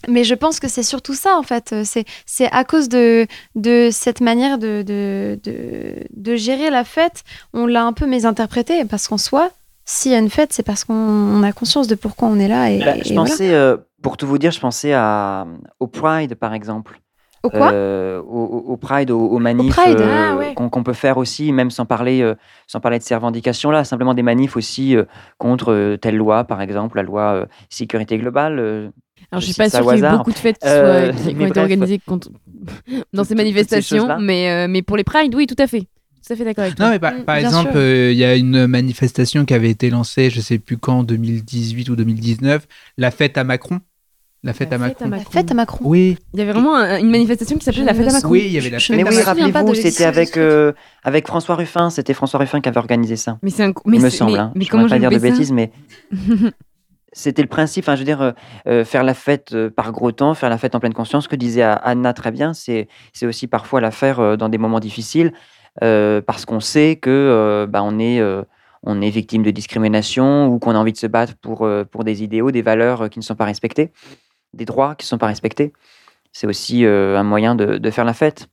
mais je pense que c'est surtout ça, en fait. C'est, c'est à cause de, de cette manière de, de, de, de gérer la fête, on l'a un peu mésinterprété. Parce qu'en soi, s'il y a une fête, c'est parce qu'on on a conscience de pourquoi on est là. Et, Bah, et Je voilà. pensais, euh, pour tout vous dire, je pensais à, au Pride, par exemple. Au quoi? Euh, au, Pride, au, au manif euh, ah ouais. qu'on peut faire aussi, même sans parler, euh, sans parler de ces revendications-là, simplement des manifs aussi euh, contre euh, telle loi, par exemple, la loi euh, sécurité globale. Alors, je suis cite pas sûre qu'il y ait beaucoup de fêtes qui, Euh, soient- qui- qui mais ont été bref, organisées contre... dans ces manifestations, mais, euh, mais pour les Pride, oui, tout à fait. Tout à fait d'accord avec toi. Non, mais par, Mm, par exemple, euh, il y a une manifestation qui avait été lancée, je sais plus quand, en 2018 ou 2019, la fête à Macron. La fête à Macron. La fête à Macron. Oui. Il y avait vraiment un- une manifestation qui s'appelait la fête à Macron. Oui, il y avait la Mais fête à oui, Macron. rappelez-vous, c'était avec, euh, avec François Ruffin. C'était François Ruffin qui avait organisé ça. Mais c'est un- mais Il me semble. mais- hein. mais Je comment pas dire de bêtises, mais c'était le principe. Enfin, je veux dire, euh, euh, faire la fête euh, par gros temps, faire la fête en pleine conscience. Ce que disait Anna très bien, c'est aussi parfois la faire dans des moments difficiles parce qu'on sait que bah, on est on est victime de discrimination ou qu'on a envie de se battre pour pour des idéaux, des valeurs qui ne sont pas respectées, des droits qui ne sont pas respectés. C'est aussi un moyen de, de faire la fête.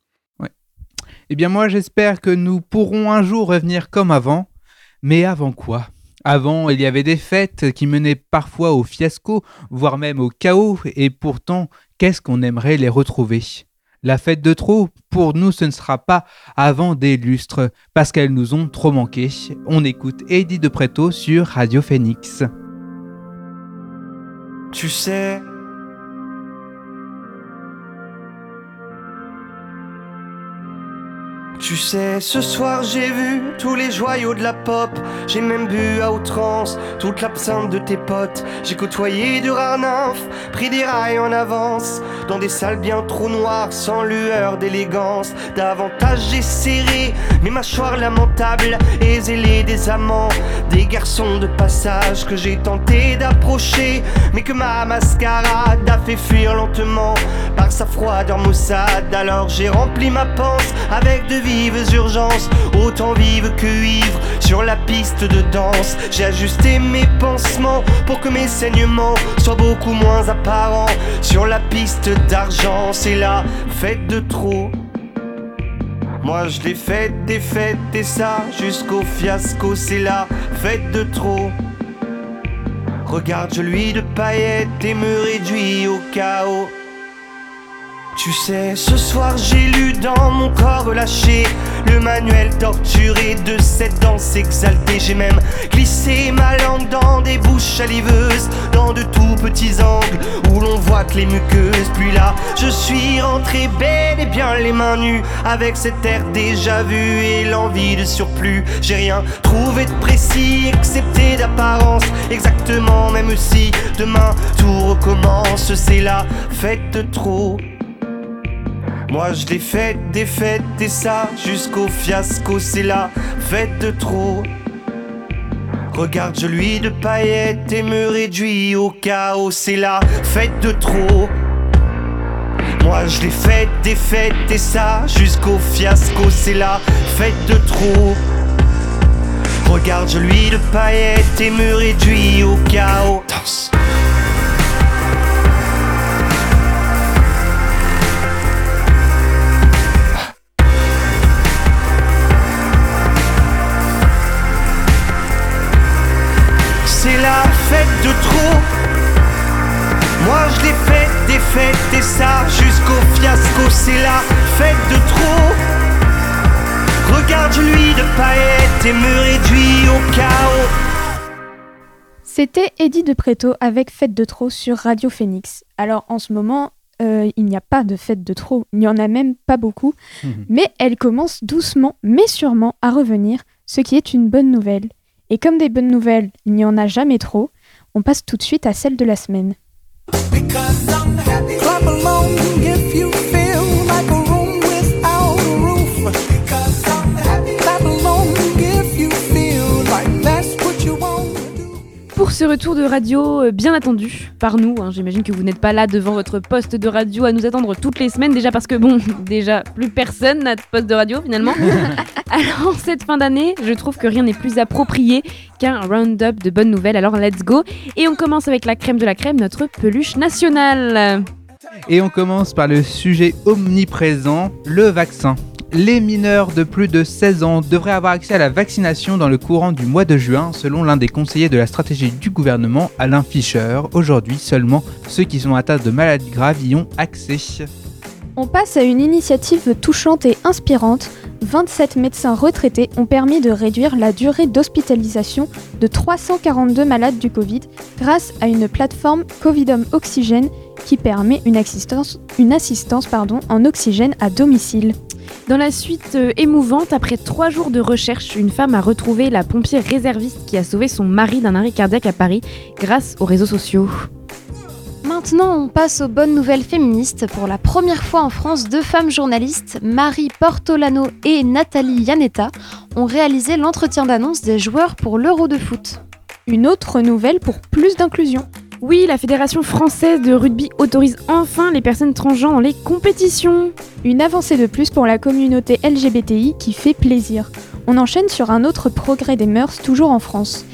Eh bien moi j'espère que nous pourrons un jour revenir comme avant. Mais avant quoi? Avant il y avait des fêtes qui menaient parfois au fiasco, voire même au chaos, et pourtant qu'est-ce qu'on aimerait les retrouver? La fête de trop, pour nous ce ne sera pas avant des lustres, parce qu'elles nous ont trop manqué. On écoute Eddie de Preto sur Radio Phoenix. Tu sais. Tu sais, ce soir j'ai vu tous les joyaux de la pop. J'ai même bu à outrance toute l'absinthe de tes potes. J'ai côtoyé de rares nymphes, pris des rails en avance. Dans des salles bien trop noires, sans lueur d'élégance. Davantage j'ai serré mes mâchoires lamentables et zélé des amants. Des garçons de passage que j'ai tenté d'approcher, mais que ma mascarade a fait fuir lentement par sa froideur maussade. Alors j'ai rempli ma panse avec de vives urgences, autant vives que ivres sur la piste de danse. J'ai ajusté mes pansements pour que mes saignements soient beaucoup moins apparents sur la piste d'argent. C'est la fête de trop. Moi je l'ai faite des fêtes et ça jusqu'au fiasco, c'est la fête de trop. Regarde, je lui de paillettes et me réduis au chaos. Tu sais, ce soir j'ai lu dans mon corps relâché le manuel torturé de cette danse exaltée. J'ai même glissé ma langue dans des bouches saliveuses, dans de tout petits angles où l'on voit que les muqueuses. Puis là, je suis rentré bel et bien les mains nues avec cet air déjà vu et l'envie de surplus. J'ai rien trouvé de précis excepté d'apparence, exactement même si demain tout recommence. C'est la fête trop. Moi je l'ai faite des fêtes et ça jusqu'au fiasco, c'est la fête de trop. Regarde, je lui de paillettes et me réduis au chaos, c'est la fête de trop. Moi je l'ai faite des fêtes et ça jusqu'au fiasco, c'est la fête de trop. Regarde, je lui de paillettes et me réduis au chaos. La fête de trop. Moi je l'ai faite des fêtes et ça jusqu'au fiasco. C'est la fête de trop. Regarde, lui de paillettes et me réduis au chaos. C'était Eddie de Preto avec Fête de trop sur Radio Phoenix. Alors en ce moment, euh, il n'y a pas de fête de trop, il n'y en a même pas beaucoup, Mhm. mais elle commence doucement mais sûrement à revenir, ce qui est une bonne nouvelle. Et comme des bonnes nouvelles, il n'y en a jamais trop, on passe tout de suite à celle de la semaine. Ce retour de radio euh, bien attendu par nous, hein, j'imagine que vous n'êtes pas là devant votre poste de radio à nous attendre toutes les semaines, déjà parce que bon, déjà plus personne n'a de poste de radio finalement. alors cette fin d'année, je trouve que rien n'est plus approprié qu'un round-up de bonnes nouvelles, alors let's go. Et on commence avec la crème de la crème, notre peluche nationale. Et on commence par le sujet omniprésent, le vaccin. Les mineurs de plus de 16 ans devraient avoir accès à la vaccination dans le courant du mois de juin, selon l'un des conseillers de la stratégie du gouvernement, Alain Fischer. Aujourd'hui, seulement ceux qui sont atteints de maladies graves y ont accès. On passe à une initiative touchante et inspirante. 27 médecins retraités ont permis de réduire la durée d'hospitalisation de 342 malades du Covid grâce à une plateforme Covidom Oxygène qui permet une assistance, une assistance en oxygène à domicile. Dans la suite euh, émouvante, après trois jours de recherche, une femme a retrouvé la pompière réserviste qui a sauvé son mari d'un arrêt cardiaque à Paris grâce aux réseaux sociaux. Maintenant, on passe aux bonnes nouvelles féministes. Pour la première fois en France, deux femmes journalistes, Marie Portolano et Nathalie Yanetta, ont réalisé l'entretien d'annonce des joueurs pour l'Euro de foot. Une autre nouvelle pour plus d'inclusion. Oui, la Fédération française de rugby autorise enfin les personnes transgenres dans les compétitions. Une avancée de plus pour la communauté LGBTI qui fait plaisir. On enchaîne sur un autre progrès des mœurs, toujours en France.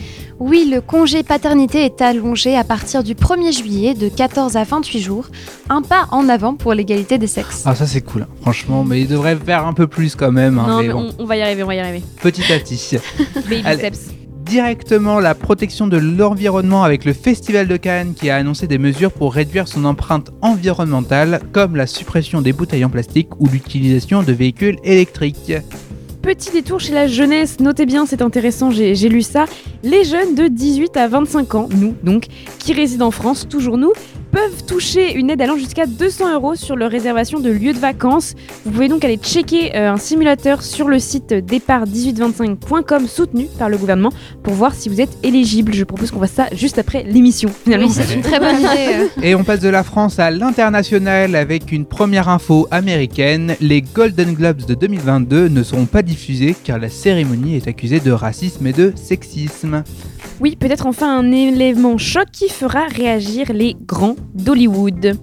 Oui, le congé paternité est allongé à partir du 1er juillet de 14 à 28 jours, un pas en avant pour l'égalité des sexes. Ah ça c'est cool, hein. franchement, mais il devrait faire un peu plus quand même. hein, non, mais mais bon, on, on va y arriver, on va y arriver. Petit à petit. Baby Allez. steps. Directement la protection de l'environnement avec le Festival de Cannes qui a annoncé des mesures pour réduire son empreinte environnementale comme la suppression des bouteilles en plastique ou l'utilisation de véhicules électriques. Petit détour chez la jeunesse, notez bien, c'est intéressant, j'ai lu ça. Les jeunes de 18 à 25 ans, nous donc, qui résident en France, toujours nous, peuvent toucher une aide allant jusqu'à 200 euros sur leur réservation de lieu de vacances. Vous pouvez donc aller checker euh, un simulateur sur le site départ1825.com soutenu par le gouvernement pour voir si vous êtes éligible. Je propose qu'on fasse ça juste après l'émission. Finalement, Oui, c'est une très bonne idée. euh. Et on passe de la France à l'international avec une première info américaine. Les Golden Globes de 2022 ne seront pas diffusés car la cérémonie est accusée de racisme et de sexisme. Oui, peut-être enfin un élément choc qui fera réagir les grands d'Hollywood.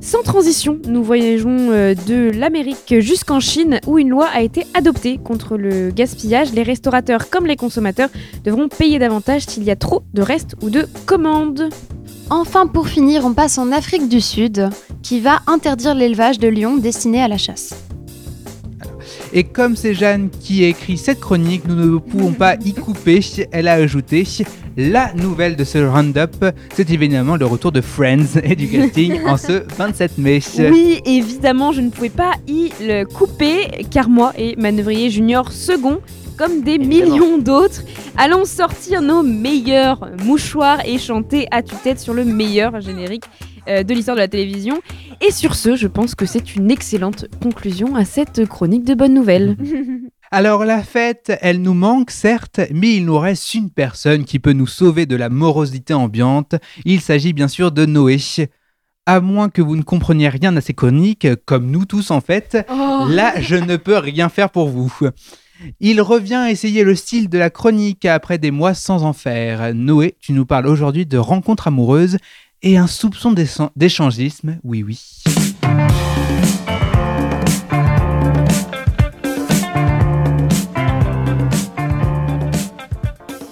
Sans transition, nous voyageons euh, de l'Amérique jusqu'en Chine où une loi a été adoptée contre le gaspillage. Les restaurateurs comme les consommateurs devront payer davantage s'il y a trop de restes ou de commandes. Enfin, pour finir, on passe en Afrique du Sud, qui va interdire l'élevage de lions destinés à la chasse. Et comme c'est Jeanne qui a écrit cette chronique, nous ne pouvons pas y couper. Elle a ajouté la nouvelle de ce round-up, c'est évidemment le retour de Friends et du casting en ce 27 mai. Oui, évidemment, je ne pouvais pas y le couper car moi et Manœuvrier Junior second comme des millions d'autres, allons sortir nos meilleurs mouchoirs et chanter à tue-tête sur le meilleur générique de l'histoire de la télévision. Et sur ce, je pense que c'est une excellente conclusion à cette chronique de bonnes nouvelles. Alors la fête, elle nous manque certes, mais il nous reste une personne qui peut nous sauver de la morosité ambiante. Il s'agit bien sûr de Noé. À moins que vous ne compreniez rien à ces chroniques, comme nous tous en fait, Oh. là je ne peux rien faire pour vous. Il revient essayer le style de la chronique après des mois sans en faire. Noé, tu nous parles aujourd'hui de rencontres amoureuses et un soupçon d'échan- d'échangisme, oui oui.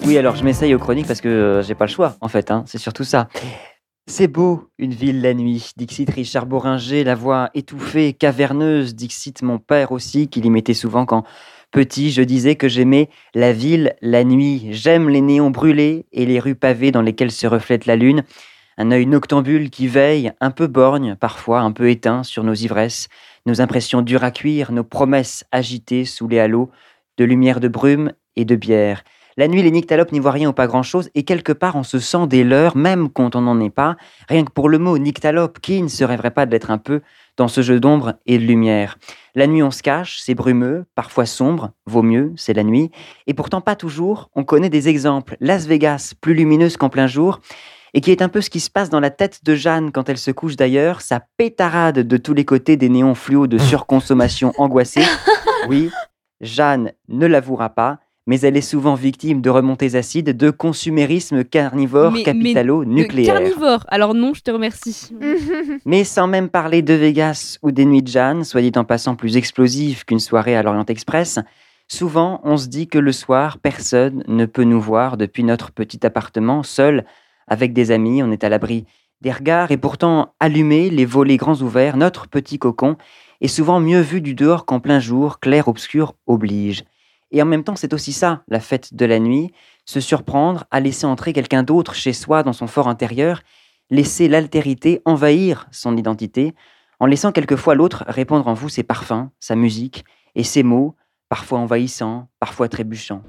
Oui, alors je m'essaye aux chroniques parce que euh, j'ai pas le choix, en fait, hein, c'est surtout ça. C'est beau, une ville la nuit. Dixit Richard Boringer, la voix étouffée, caverneuse. Dixit mon père aussi, qu'il y mettait souvent quand petit, je disais que j'aimais la ville la nuit. J'aime les néons brûlés et les rues pavées dans lesquelles se reflète la lune. Un œil noctambule qui veille, un peu borgne, parfois un peu éteint sur nos ivresses, nos impressions dures à cuire, nos promesses agitées sous les halos de lumière de brume et de bière. La nuit, les nyctalopes n'y voient rien ou pas grand-chose, et quelque part on se sent des leurs, même quand on n'en est pas, rien que pour le mot nyctalope, qui ne se rêverait pas d'être un peu dans ce jeu d'ombre et de lumière? La nuit on se cache, c'est brumeux, parfois sombre, vaut mieux, c'est la nuit, et pourtant pas toujours, on connaît des exemples. Las Vegas, plus lumineuse qu'en plein jour, et qui est un peu ce qui se passe dans la tête de Jeanne quand elle se couche d'ailleurs, sa pétarade de tous les côtés des néons fluo de surconsommation angoissée. Oui, Jeanne ne l'avouera pas, mais elle est souvent victime de remontées acides, de consumérisme carnivore Mais- capitalo-nucléaire. Carnivore, alors non, je te remercie. Mais sans même parler de Vegas ou des nuits de Jeanne, soit dit en passant plus explosives qu'une soirée à l'Orient Express, souvent on se dit que le soir, personne ne peut nous voir depuis notre petit appartement, seul, avec des amis, on est à l'abri des regards, et pourtant allumé, les volets grands ouverts, notre petit cocon est souvent mieux vu du dehors qu'en plein jour, clair-obscur oblige. Et en même temps, c'est aussi ça, la fête de la nuit, se surprendre à laisser entrer quelqu'un d'autre chez soi dans son fort intérieur, laisser l'altérité envahir son identité, en laissant quelquefois l'autre répandre en vous ses parfums, sa musique et ses mots, parfois envahissants, parfois trébuchants.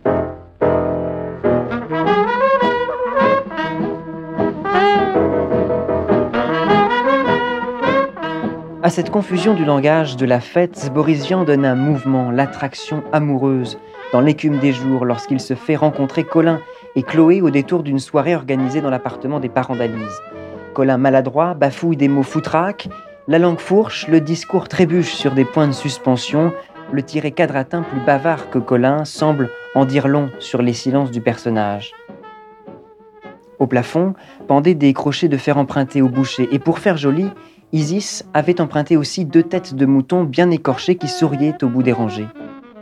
À cette confusion du langage de la fête, Boris donne un mouvement, l'attraction amoureuse, dans l'écume des jours, lorsqu'il se fait rencontrer Colin et Chloé au détour d'une soirée organisée dans l'appartement des parents d'Alice. Colin maladroit bafouille des mots foutraques, la langue fourche, le discours trébuche sur des points de suspension, le tiré quadratin plus bavard que Colin semble en dire long sur les silences du personnage. Au plafond pendaient des crochets de fer empruntés au boucher, et pour faire joli, Isis avait emprunté aussi deux têtes de mouton bien écorchées qui souriaient au bout des rangées.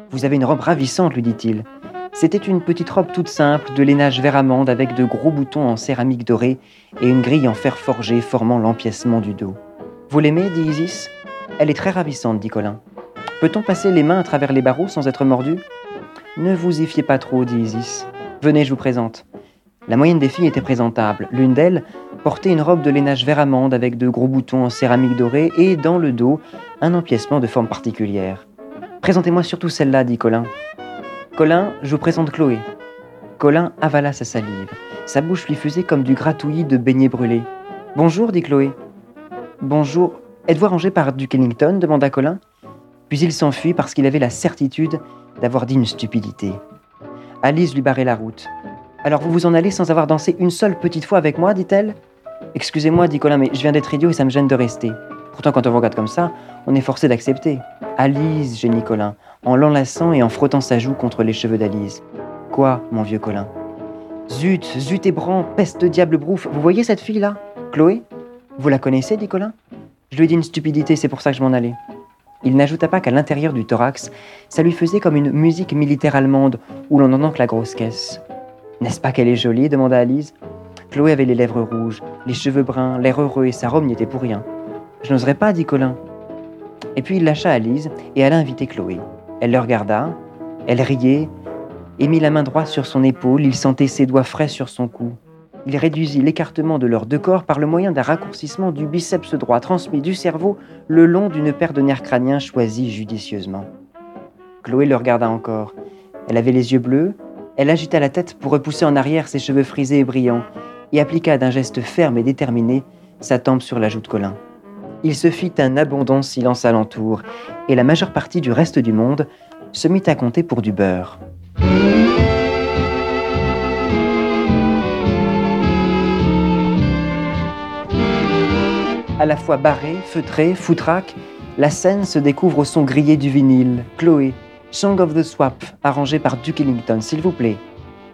Vous avez une robe ravissante, lui dit-il. C'était une petite robe toute simple, de lainage vert amande avec de gros boutons en céramique dorée et une grille en fer forgé formant l'empiècement du dos. Vous l'aimez dit Isis? Elle est très ravissante, dit Colin. Peut-on passer les mains à travers les barreaux sans être mordu? Ne vous y fiez pas trop, dit Isis. Venez, je vous présente. La moyenne des filles était présentable. L'une d'elles portait une robe de lainage vert amande avec de gros boutons en céramique dorée et dans le dos un empiècement de forme particulière. Présentez-moi surtout celle-là, dit Colin. Colin, je vous présente Chloé. Colin avala sa salive. Sa bouche lui faisait comme du gratouillis de beignets brûlés. Bonjour, dit Chloé. Bonjour. Êtes-vous rangé par Duke Ellington? demanda Colin. Puis il s'enfuit parce qu'il avait la certitude d'avoir dit une stupidité. Alice lui barrait la route. Alors vous vous en allez sans avoir dansé une seule petite fois avec moi, dit-elle. Excusez-moi, dit Colin, mais je viens d'être idiot et ça me gêne de rester. Pourtant, quand on vous regarde comme ça, on est forcé d'accepter. Alice, génie Colin, en l'enlaçant et en frottant sa joue contre les cheveux d'Alice. Quoi, mon vieux Colin? Zut, zut et bran, peste de diable brouf, vous voyez cette fille-là? Chloé? Vous la connaissez, dit Colin? Je lui ai dit une stupidité, c'est pour ça que je m'en allais. Il n'ajouta pas qu'à l'intérieur du thorax, ça lui faisait comme une musique militaire allemande où l'on n'entend que la grosse caisse. N'est-ce pas qu'elle est jolie? demanda Alice. Chloé avait les lèvres rouges, les cheveux bruns, l'air heureux et sa robe n'y était pour rien. Je n'oserais pas, dit Colin. Et puis il lâcha Alice et alla inviter Chloé. Elle le regarda, elle riait et mit la main droite sur son épaule, il sentait ses doigts frais sur son cou. Il réduisit l'écartement de leurs deux corps par le moyen d'un raccourcissement du biceps droit transmis du cerveau le long d'une paire de nerfs crâniens choisis judicieusement. Chloé le regarda encore. Elle avait les yeux bleus, elle agita la tête pour repousser en arrière ses cheveux frisés et brillants, et appliqua d'un geste ferme et déterminé sa tempe sur la joue de Colin. Il se fit un abondant silence alentour, et la majeure partie du reste du monde se mit à compter pour du beurre. À la fois barrée, feutrée, foutraque, la scène se découvre au son grillé du vinyle. Chloé, Song of the Swap, arrangé par Duke Ellington, s'il vous plaît.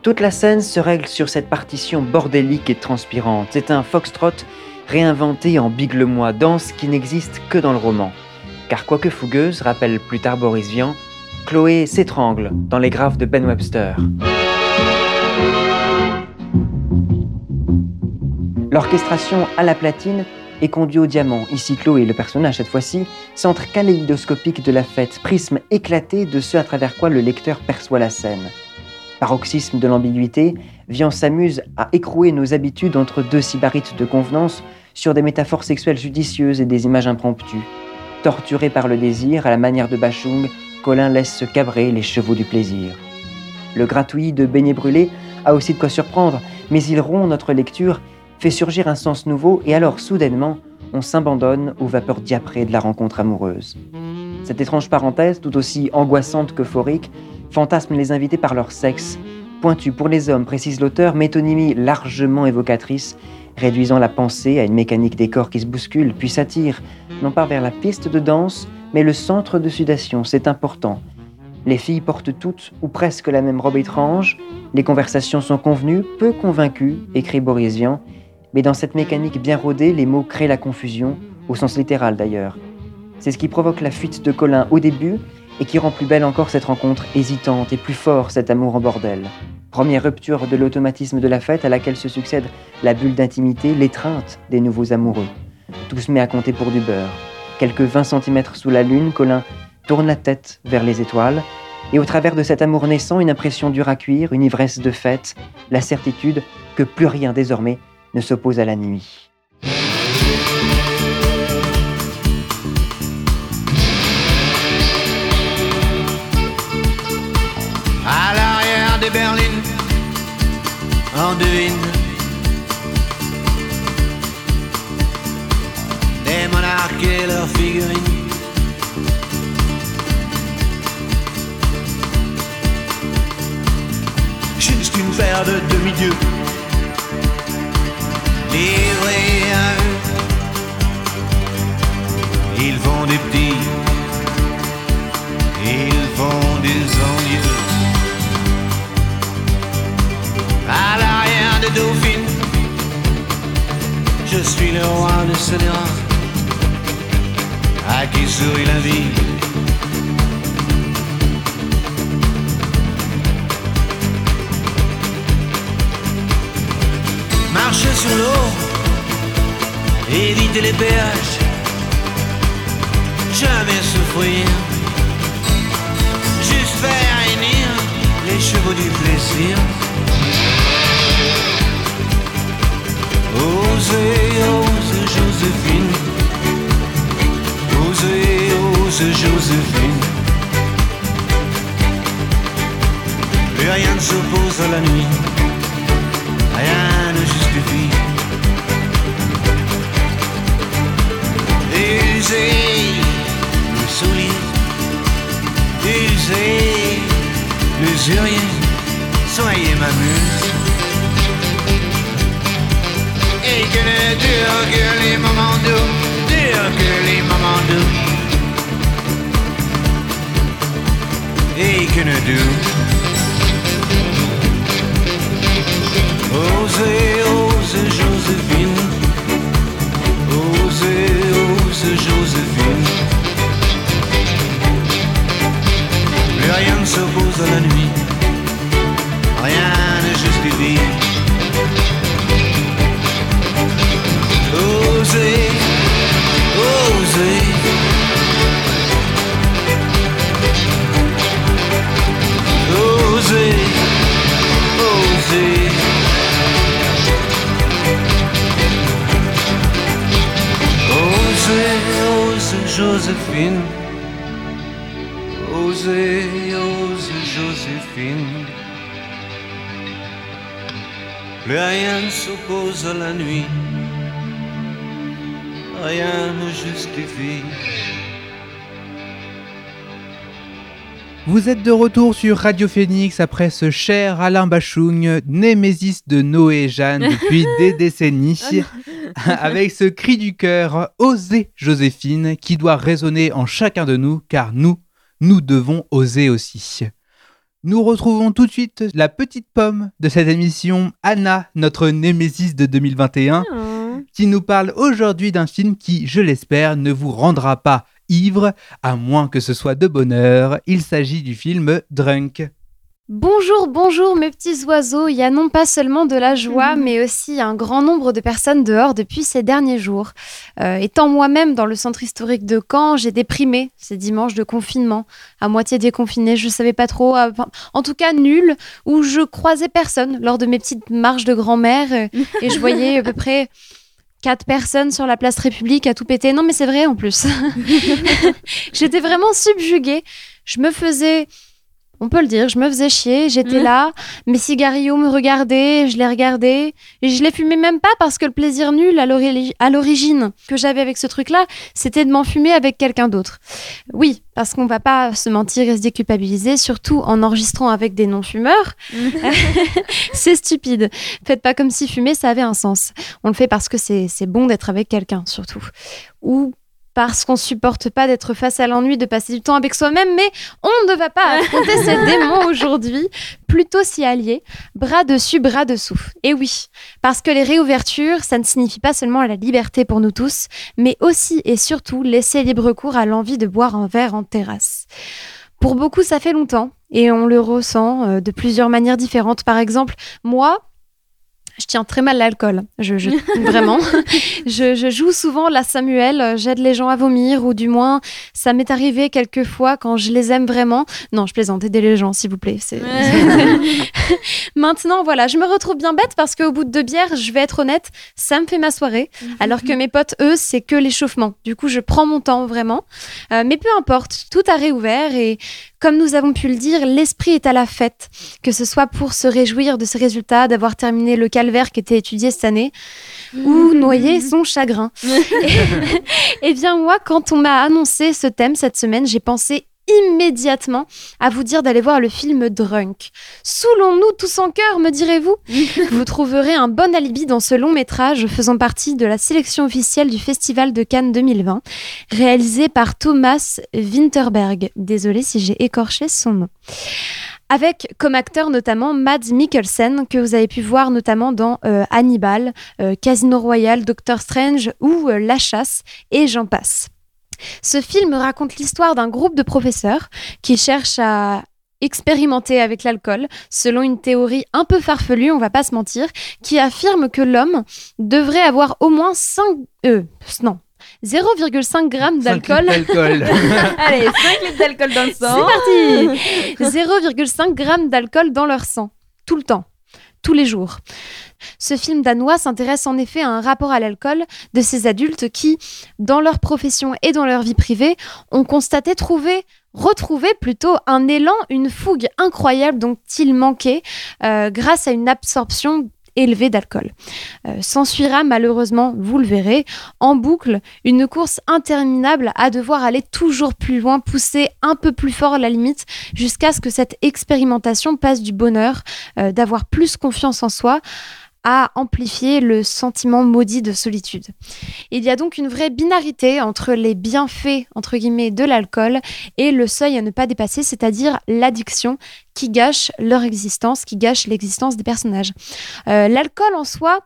Toute la scène se règle sur cette partition bordélique et transpirante. C'est un foxtrot réinventé en bigle-moi, danse qui n'existe que dans le roman. Car quoique fougueuse, rappelle plus tard Boris Vian, Chloé s'étrangle dans les graves de Ben Webster. L'orchestration à la platine est conduite au diamant. Ici, Chloé, le personnage cette fois-ci, centre kaléidoscopique de la fête, prisme éclaté de ce à travers quoi le lecteur perçoit la scène. Paroxysme de l'ambiguïté, Vian s'amuse à écrouer nos habitudes entre deux sybarites de convenance sur des métaphores sexuelles judicieuses et des images impromptues. Torturé par le désir, à la manière de Bachung, Colin laisse se cabrer les chevaux du plaisir. Le gratouillis de beignets brûlés a aussi de quoi surprendre, mais il rompt notre lecture, fait surgir un sens nouveau, et alors soudainement, on s'abandonne aux vapeurs diaprées de la rencontre amoureuse. Cette étrange parenthèse, tout aussi angoissante qu'euphorique, fantasme les invités par leur sexe. Pointu pour les hommes, précise l'auteur, métonymie largement évocatrice, réduisant la pensée à une mécanique des corps qui se bousculent, puis s'attire, non pas vers la piste de danse, mais le centre de sudation, c'est important. Les filles portent toutes ou presque la même robe étrange, les conversations sont convenues, peu convaincues, écrit Boris Vian, mais dans cette mécanique bien rodée, les mots créent la confusion, au sens littéral d'ailleurs. C'est ce qui provoque la fuite de Colin au début et qui rend plus belle encore cette rencontre hésitante et plus fort cet amour en bordel. Première rupture de l'automatisme de la fête à laquelle se succède la bulle d'intimité, l'étreinte des nouveaux amoureux. Tout se met à compter pour du beurre. Quelques 20 cm sous la lune, Colin tourne la tête vers les étoiles, et au travers de cet amour naissant, une impression dure à cuire, une ivresse de fête, la certitude que plus rien désormais ne s'oppose à la nuit. en devine. Des monarques et leurs figurines. Juste une paire de demi-dieux. Livrés à eux. Ils font des petits, ils font des envieux. À l'arrière de Dauphine, je suis le roi de Scélérat, à qui sourit la vie. Marcher sur l'eau, éviter les péages, jamais souffrir, juste faire réunir les chevaux du plaisir. Osez, ose Joséphine, osez, ose Joséphine. Plus rien ne s'oppose à la nuit, rien ne justifie. Usez le soulier, usez l'usurier, soyez ma muse. Et que ne durent que les moments doux, durent que les moments doux. Et que ne durent Osez, osez Joséphine. Osez, osez Joséphine. Plus rien ne s'oppose à la nuit. Rien ne justifie Osez, osez. Osez, osez. Osez, osez Joséphine. Osez, osez Joséphine. Plus rien ne s'oppose à la nuit Rien ne justifie. Vous êtes de retour sur Radio Phoenix après ce cher Alain Bachung, némésis de Noé et Jeanne depuis des décennies, avec ce cri du cœur Osez Joséphine qui doit résonner en chacun de nous car nous, nous devons oser aussi. Nous retrouvons tout de suite la petite pomme de cette émission, Anna, notre némésis de 2021, qui nous parle aujourd'hui d'un film qui, je l'espère, ne vous rendra pas ivre, à moins que ce soit de bonheur. Il s'agit du film Drunk. Bonjour, bonjour mes petits oiseaux. Il y a non pas seulement de la joie, mais aussi un grand nombre de personnes dehors depuis ces derniers jours. Euh, étant moi-même dans le centre historique de Caen, j'ai déprimé ces dimanches de confinement, à moitié déconfiné, je savais pas trop, à- en tout cas nul, où je croisais personne lors de mes petites marches de grand-mère euh, et je voyais à peu près quatre personnes sur la place République à tout péter. Non mais c'est vrai en plus. J'étais vraiment subjuguée. Je me faisais on peut le dire, je me faisais chier, j'étais Mhm. là, mes cigarillos me regardaient, je les regardais, et je les fumais même pas parce que le plaisir nul à l'ori- à l'origine que j'avais avec ce truc-là, c'était de m'en fumer avec quelqu'un d'autre. Oui, parce qu'on va pas se mentir et se déculpabiliser, surtout en enregistrant avec des non-fumeurs. c'est stupide. Faites pas comme si fumer, ça avait un sens. On le fait parce que c'est bon d'être avec quelqu'un, surtout. Ou parce qu'on supporte pas d'être face à l'ennui, de passer du temps avec soi-même, mais on ne va pas affronter ces démons aujourd'hui, plutôt s'y allier, bras dessus, bras dessous. Et oui, parce que les réouvertures, ça ne signifie pas seulement la liberté pour nous tous, mais aussi et surtout laisser libre cours à l'envie de boire un verre en terrasse. Pour beaucoup, ça fait longtemps et on le ressent euh, de plusieurs manières différentes. Par exemple, moi, je tiens très mal l'alcool. Je, je- vraiment. je, je joue souvent la Samuel. euh, J'aide les gens à vomir ou du moins, ça m'est arrivé quelques fois quand je les aime vraiment. Non, je plaisante. Aidez les gens, s'il vous plaît. C'est. Maintenant, voilà, je me retrouve bien bête parce qu'au bout de deux bières, je vais être honnête, ça me fait ma soirée. Alors que mes potes, eux, c'est que l'échauffement. Du coup, je prends mon temps vraiment. Euh, mais peu importe, tout a réouvert et comme nous avons pu le dire, l'esprit est à la fête. Que ce soit pour se réjouir de ses résultats, d'avoir terminé le calvaire qui était étudié cette année, ou noyer son chagrin. et, et bien moi, quand on m'a annoncé ce thème cette semaine, j'ai pensé immédiatement à vous dire d'aller voir le film Drunk. Saoulons-nous tous en cœur, me direz-vous Vous trouverez un bon alibi dans ce long métrage faisant partie de la sélection officielle du Festival de Cannes 2020, réalisé par Thomas Winterberg. Désolé si j'ai écorché son nom avec comme acteur notamment Mads Mikkelsen, que vous avez pu voir notamment dans euh, Hannibal, euh, Casino Royale, Doctor Strange ou euh, La Chasse, et j'en passe. Ce film raconte l'histoire d'un groupe de professeurs qui cherchent à expérimenter avec l'alcool, selon une théorie un peu farfelue, on va pas se mentir, qui affirme que l'homme devrait avoir au moins 5... Euh, non, 0,5 grammes d'alcool. Allez, 5 litres d'alcool dans le sang. C'est parti 0,5 grammes d'alcool dans leur sang, tout le temps, tous les jours. Ce film danois s'intéresse en effet à un rapport à l'alcool de ces adultes qui, dans leur profession et dans leur vie privée, ont constaté trouver retrouver plutôt un élan, une fougue incroyable dont ils manquaient euh, grâce à une absorption élevée d'alcool. Euh, S'ensuira malheureusement, vous le verrez, en boucle, une course interminable à devoir aller toujours plus loin, pousser un peu plus fort la limite, jusqu'à ce que cette expérimentation passe du bonheur, euh, d'avoir plus confiance en soi, amplifier le sentiment maudit de solitude. Il y a donc une vraie binarité entre les bienfaits, entre guillemets, de l'alcool et le seuil à ne pas dépasser, c'est-à-dire l'addiction qui gâche leur existence, qui gâche l'existence des personnages. Euh, l'alcool en soi,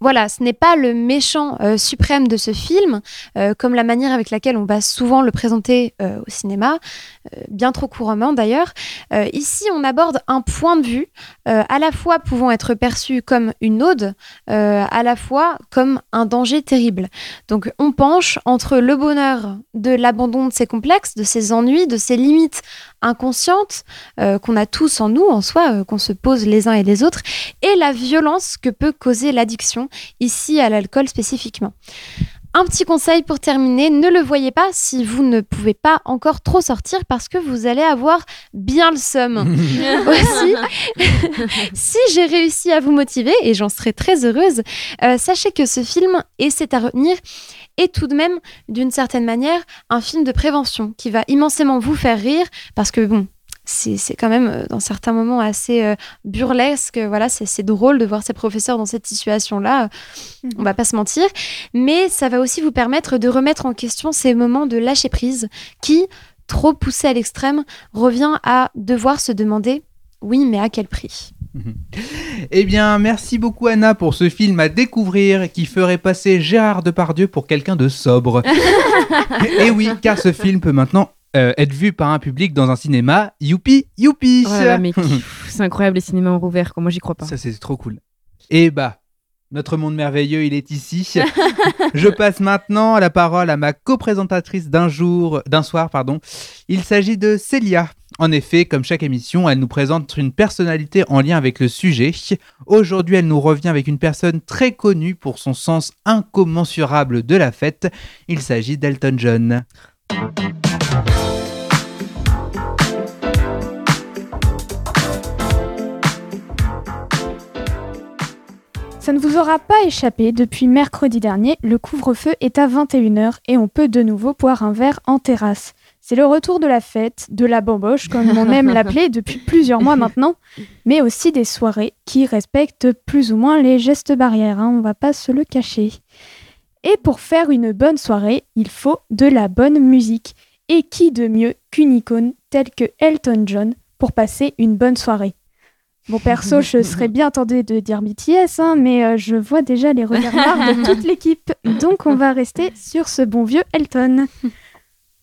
voilà, ce n'est pas le méchant euh, suprême de ce film, euh, comme la manière avec laquelle on va souvent le présenter euh, au cinéma, bien trop couramment d'ailleurs. Ici, on aborde un point de vue, à la fois pouvant être perçu comme une ode, à la fois comme un danger terrible. Donc, on penche entre le bonheur de l'abandon de ses complexes, de ses ennuis, de ses limites inconscientes qu'on a tous en nous, en soi, qu'on se pose les uns et les autres, et la violence que peut causer l'addiction, ici à l'alcool spécifiquement. Un petit conseil pour terminer, ne le voyez pas si vous ne pouvez pas encore trop sortir parce que vous allez avoir bien le seum. Aussi, si j'ai réussi à vous motiver, et j'en serai très heureuse, euh, sachez que ce film, et c'est à retenir, est tout de même, d'une certaine manière, un film de prévention qui va immensément vous faire rire parce que, bon, c'est c'est quand même euh, dans certains moments assez euh, burlesque. Voilà, c'est drôle de voir ces professeurs dans cette situation-là. euh, On va pas se mentir, mais ça va aussi vous permettre de remettre en question ces moments de lâcher prise qui, trop poussés à l'extrême, revient à devoir se demander, oui, mais à quel prix? Eh bien, merci beaucoup Anna pour ce film à découvrir qui ferait passer Gérard Depardieu pour quelqu'un de sobre. Et oui, car ce film peut maintenant euh, être vu par un public dans un cinéma. Youpi, youpi Oh c'est incroyable les cinémas ont rouvert, moi j'y crois pas. Ça, c'est trop cool. Et bah, notre monde merveilleux, il est ici. Je passe maintenant la parole à ma co-présentatrice d'un jour, d'un soir, pardon. Il s'agit de Célia. En effet, comme chaque émission, elle nous présente une personnalité en lien avec le sujet. Aujourd'hui, elle nous revient avec une personne très connue pour son sens incommensurable de la fête. Il s'agit d'Elton John. Ça ne vous aura pas échappé, depuis mercredi dernier, le couvre-feu est à 21h et on peut de nouveau boire un verre en terrasse. C'est le retour de la fête, de la bamboche, comme on aime l'appeler depuis plusieurs mois maintenant, mais aussi des soirées qui respectent plus ou moins les gestes barrières, hein, on va pas se le cacher. Et pour faire une bonne soirée, il faut de la bonne musique. Et qui de mieux qu'une icône telle que Elton John pour passer une bonne soirée? Bon, perso, je serais bien tenté de dire BTS, hein, mais euh, je vois déjà les regards noirs de toute l'équipe. Donc, on va rester sur ce bon vieux Elton.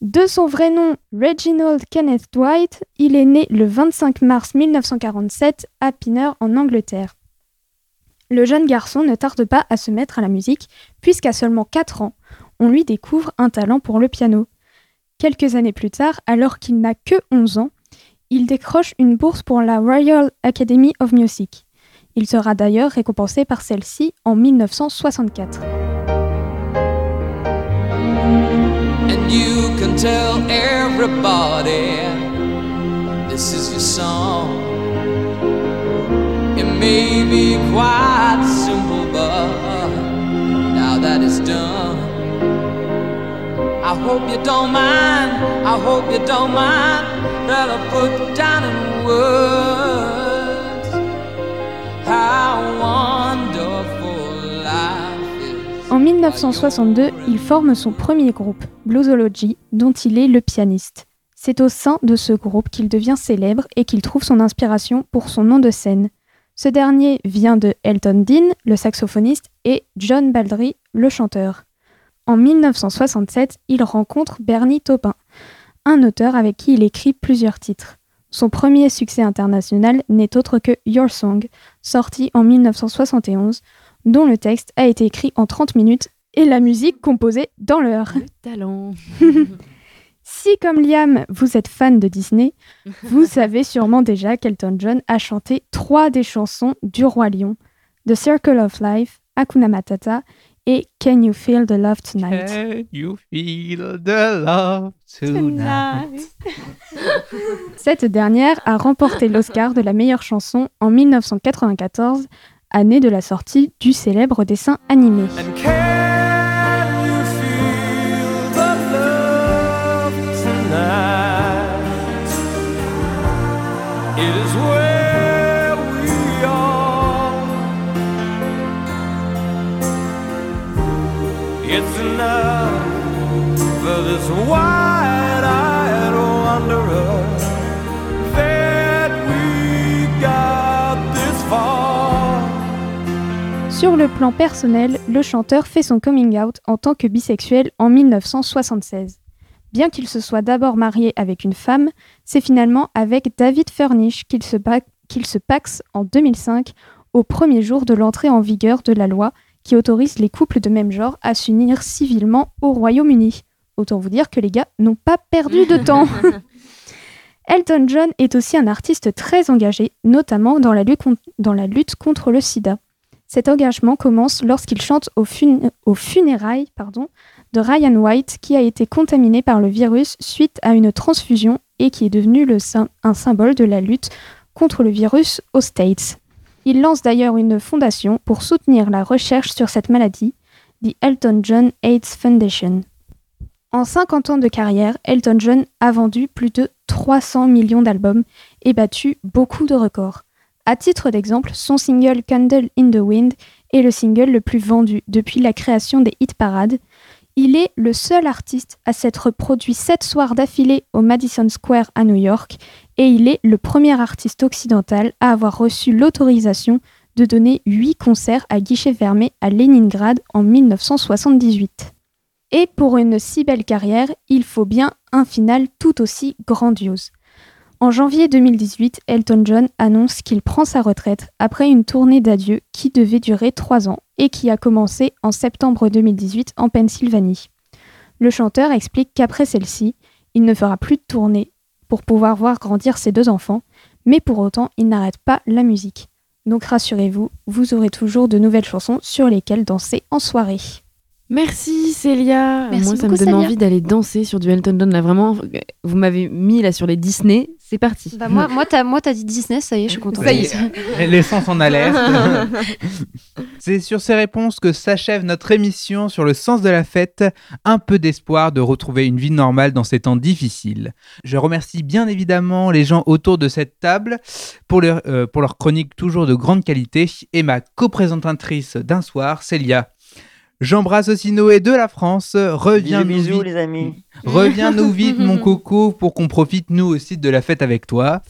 De son vrai nom, Reginald Kenneth Dwight, il est né le 25 mars 1947 à Pinner, en Angleterre. Le jeune garçon ne tarde pas à se mettre à la musique, puisqu'à seulement 4 ans, on lui découvre un talent pour le piano. Quelques années plus tard, alors qu'il n'a que 11 ans, il décroche une bourse pour la Royal Academy of Music. Il sera d'ailleurs récompensé par celle-ci en 1964. And you can tell everybody this is your song. It may be quite simple, but now that done, En 1962, il forme son premier groupe, Bluesology, dont il est le pianiste. C'est au sein de ce groupe qu'il devient célèbre et qu'il trouve son inspiration pour son nom de scène. Ce dernier vient de Elton Dean, le saxophoniste, et John Baldry, le chanteur. En 1967, il rencontre Bernie Taupin, un auteur avec qui il écrit plusieurs titres. Son premier succès international n'est autre que Your Song, sorti en 1971, dont le texte a été écrit en 30 minutes et la musique composée dans l'heure. Talent. Si, comme Liam, vous êtes fan de Disney, vous savez sûrement déjà qu'Elton John a chanté trois des chansons du Roi Lion, The Circle of Life, Hakuna Matata et Can You Feel the Love Tonight? Can you feel the love tonight? Cette dernière a remporté l'Oscar de la meilleure chanson en 1994, année de la sortie du célèbre dessin animé. Far. Sur le plan personnel, le chanteur fait son coming out en tant que bisexuel en 1976. Bien qu'il se soit d'abord marié avec une femme, c'est finalement avec David Furnish qu'il se, qu'il se paxe en 2005, au premier jour de l'entrée en vigueur de la loi qui autorise les couples de même genre à s'unir civilement au Royaume-Uni. Autant vous dire que les gars n'ont pas perdu de temps. Elton John est aussi un artiste très engagé, notamment dans la lutte, con- dans la lutte contre le sida. Cet engagement commence lorsqu'il chante aux, fun- aux funérailles pardon, de Ryan White, qui a été contaminé par le virus suite à une transfusion et qui est devenu le un symbole de la lutte contre le virus aux States. Il lance d'ailleurs une fondation pour soutenir la recherche sur cette maladie, The Elton John AIDS Foundation. En 50 ans de carrière, Elton John a vendu plus de 300 millions d'albums et battu beaucoup de records. À titre d'exemple, son single Candle in the Wind est le single le plus vendu depuis la création des hit parades. Il est le seul artiste à s'être produit sept soirs d'affilée au Madison Square à New York et il est le premier artiste occidental à avoir reçu l'autorisation de donner huit concerts à guichet fermé à Leningrad en 1978. Et pour une si belle carrière, il faut bien un final tout aussi grandiose. En janvier 2018, Elton John annonce qu'il prend sa retraite après une tournée d'adieu qui devait durer trois ans et qui a commencé en septembre 2018 en Pennsylvanie. Le chanteur explique qu'après celle-ci, il ne fera plus de tournée pour pouvoir voir grandir ses deux enfants, mais pour autant, il n'arrête pas la musique. Donc rassurez-vous, vous aurez toujours de nouvelles chansons sur lesquelles danser en soirée. Merci Célia. Merci Moi, ça me donne Célia. envie d'aller danser sur du Elton John. Là, vraiment, vous m'avez mis là sur les Disney. C'est parti. Bah, moi, moi, t'as, moi, t'as dit Disney, ça y est, je suis contente. Ça y est. Les sens en alerte. C'est sur ces réponses que s'achève notre émission sur le sens de la fête. Un peu d'espoir de retrouver une vie normale dans ces temps difficiles. Je remercie bien évidemment les gens autour de cette table pour leur, euh, pour leur chronique toujours de grande qualité et ma co-présentatrice d'un soir, Célia. J'embrasse aussi Noé de la France. Reviens Bisous, bisous, nous les amis. Reviens-nous vite, mon coco, pour qu'on profite nous aussi de la fête avec toi.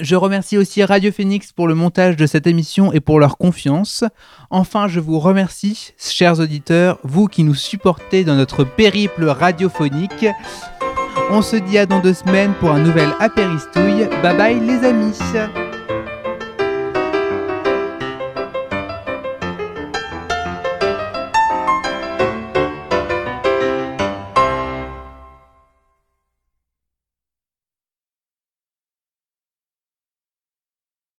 Je remercie aussi Radio Phoenix pour le montage de cette émission et pour leur confiance. Enfin, je vous remercie, chers auditeurs, vous qui nous supportez dans notre périple radiophonique. On se dit à dans deux semaines pour un nouvel apéristouille. Bye bye les amis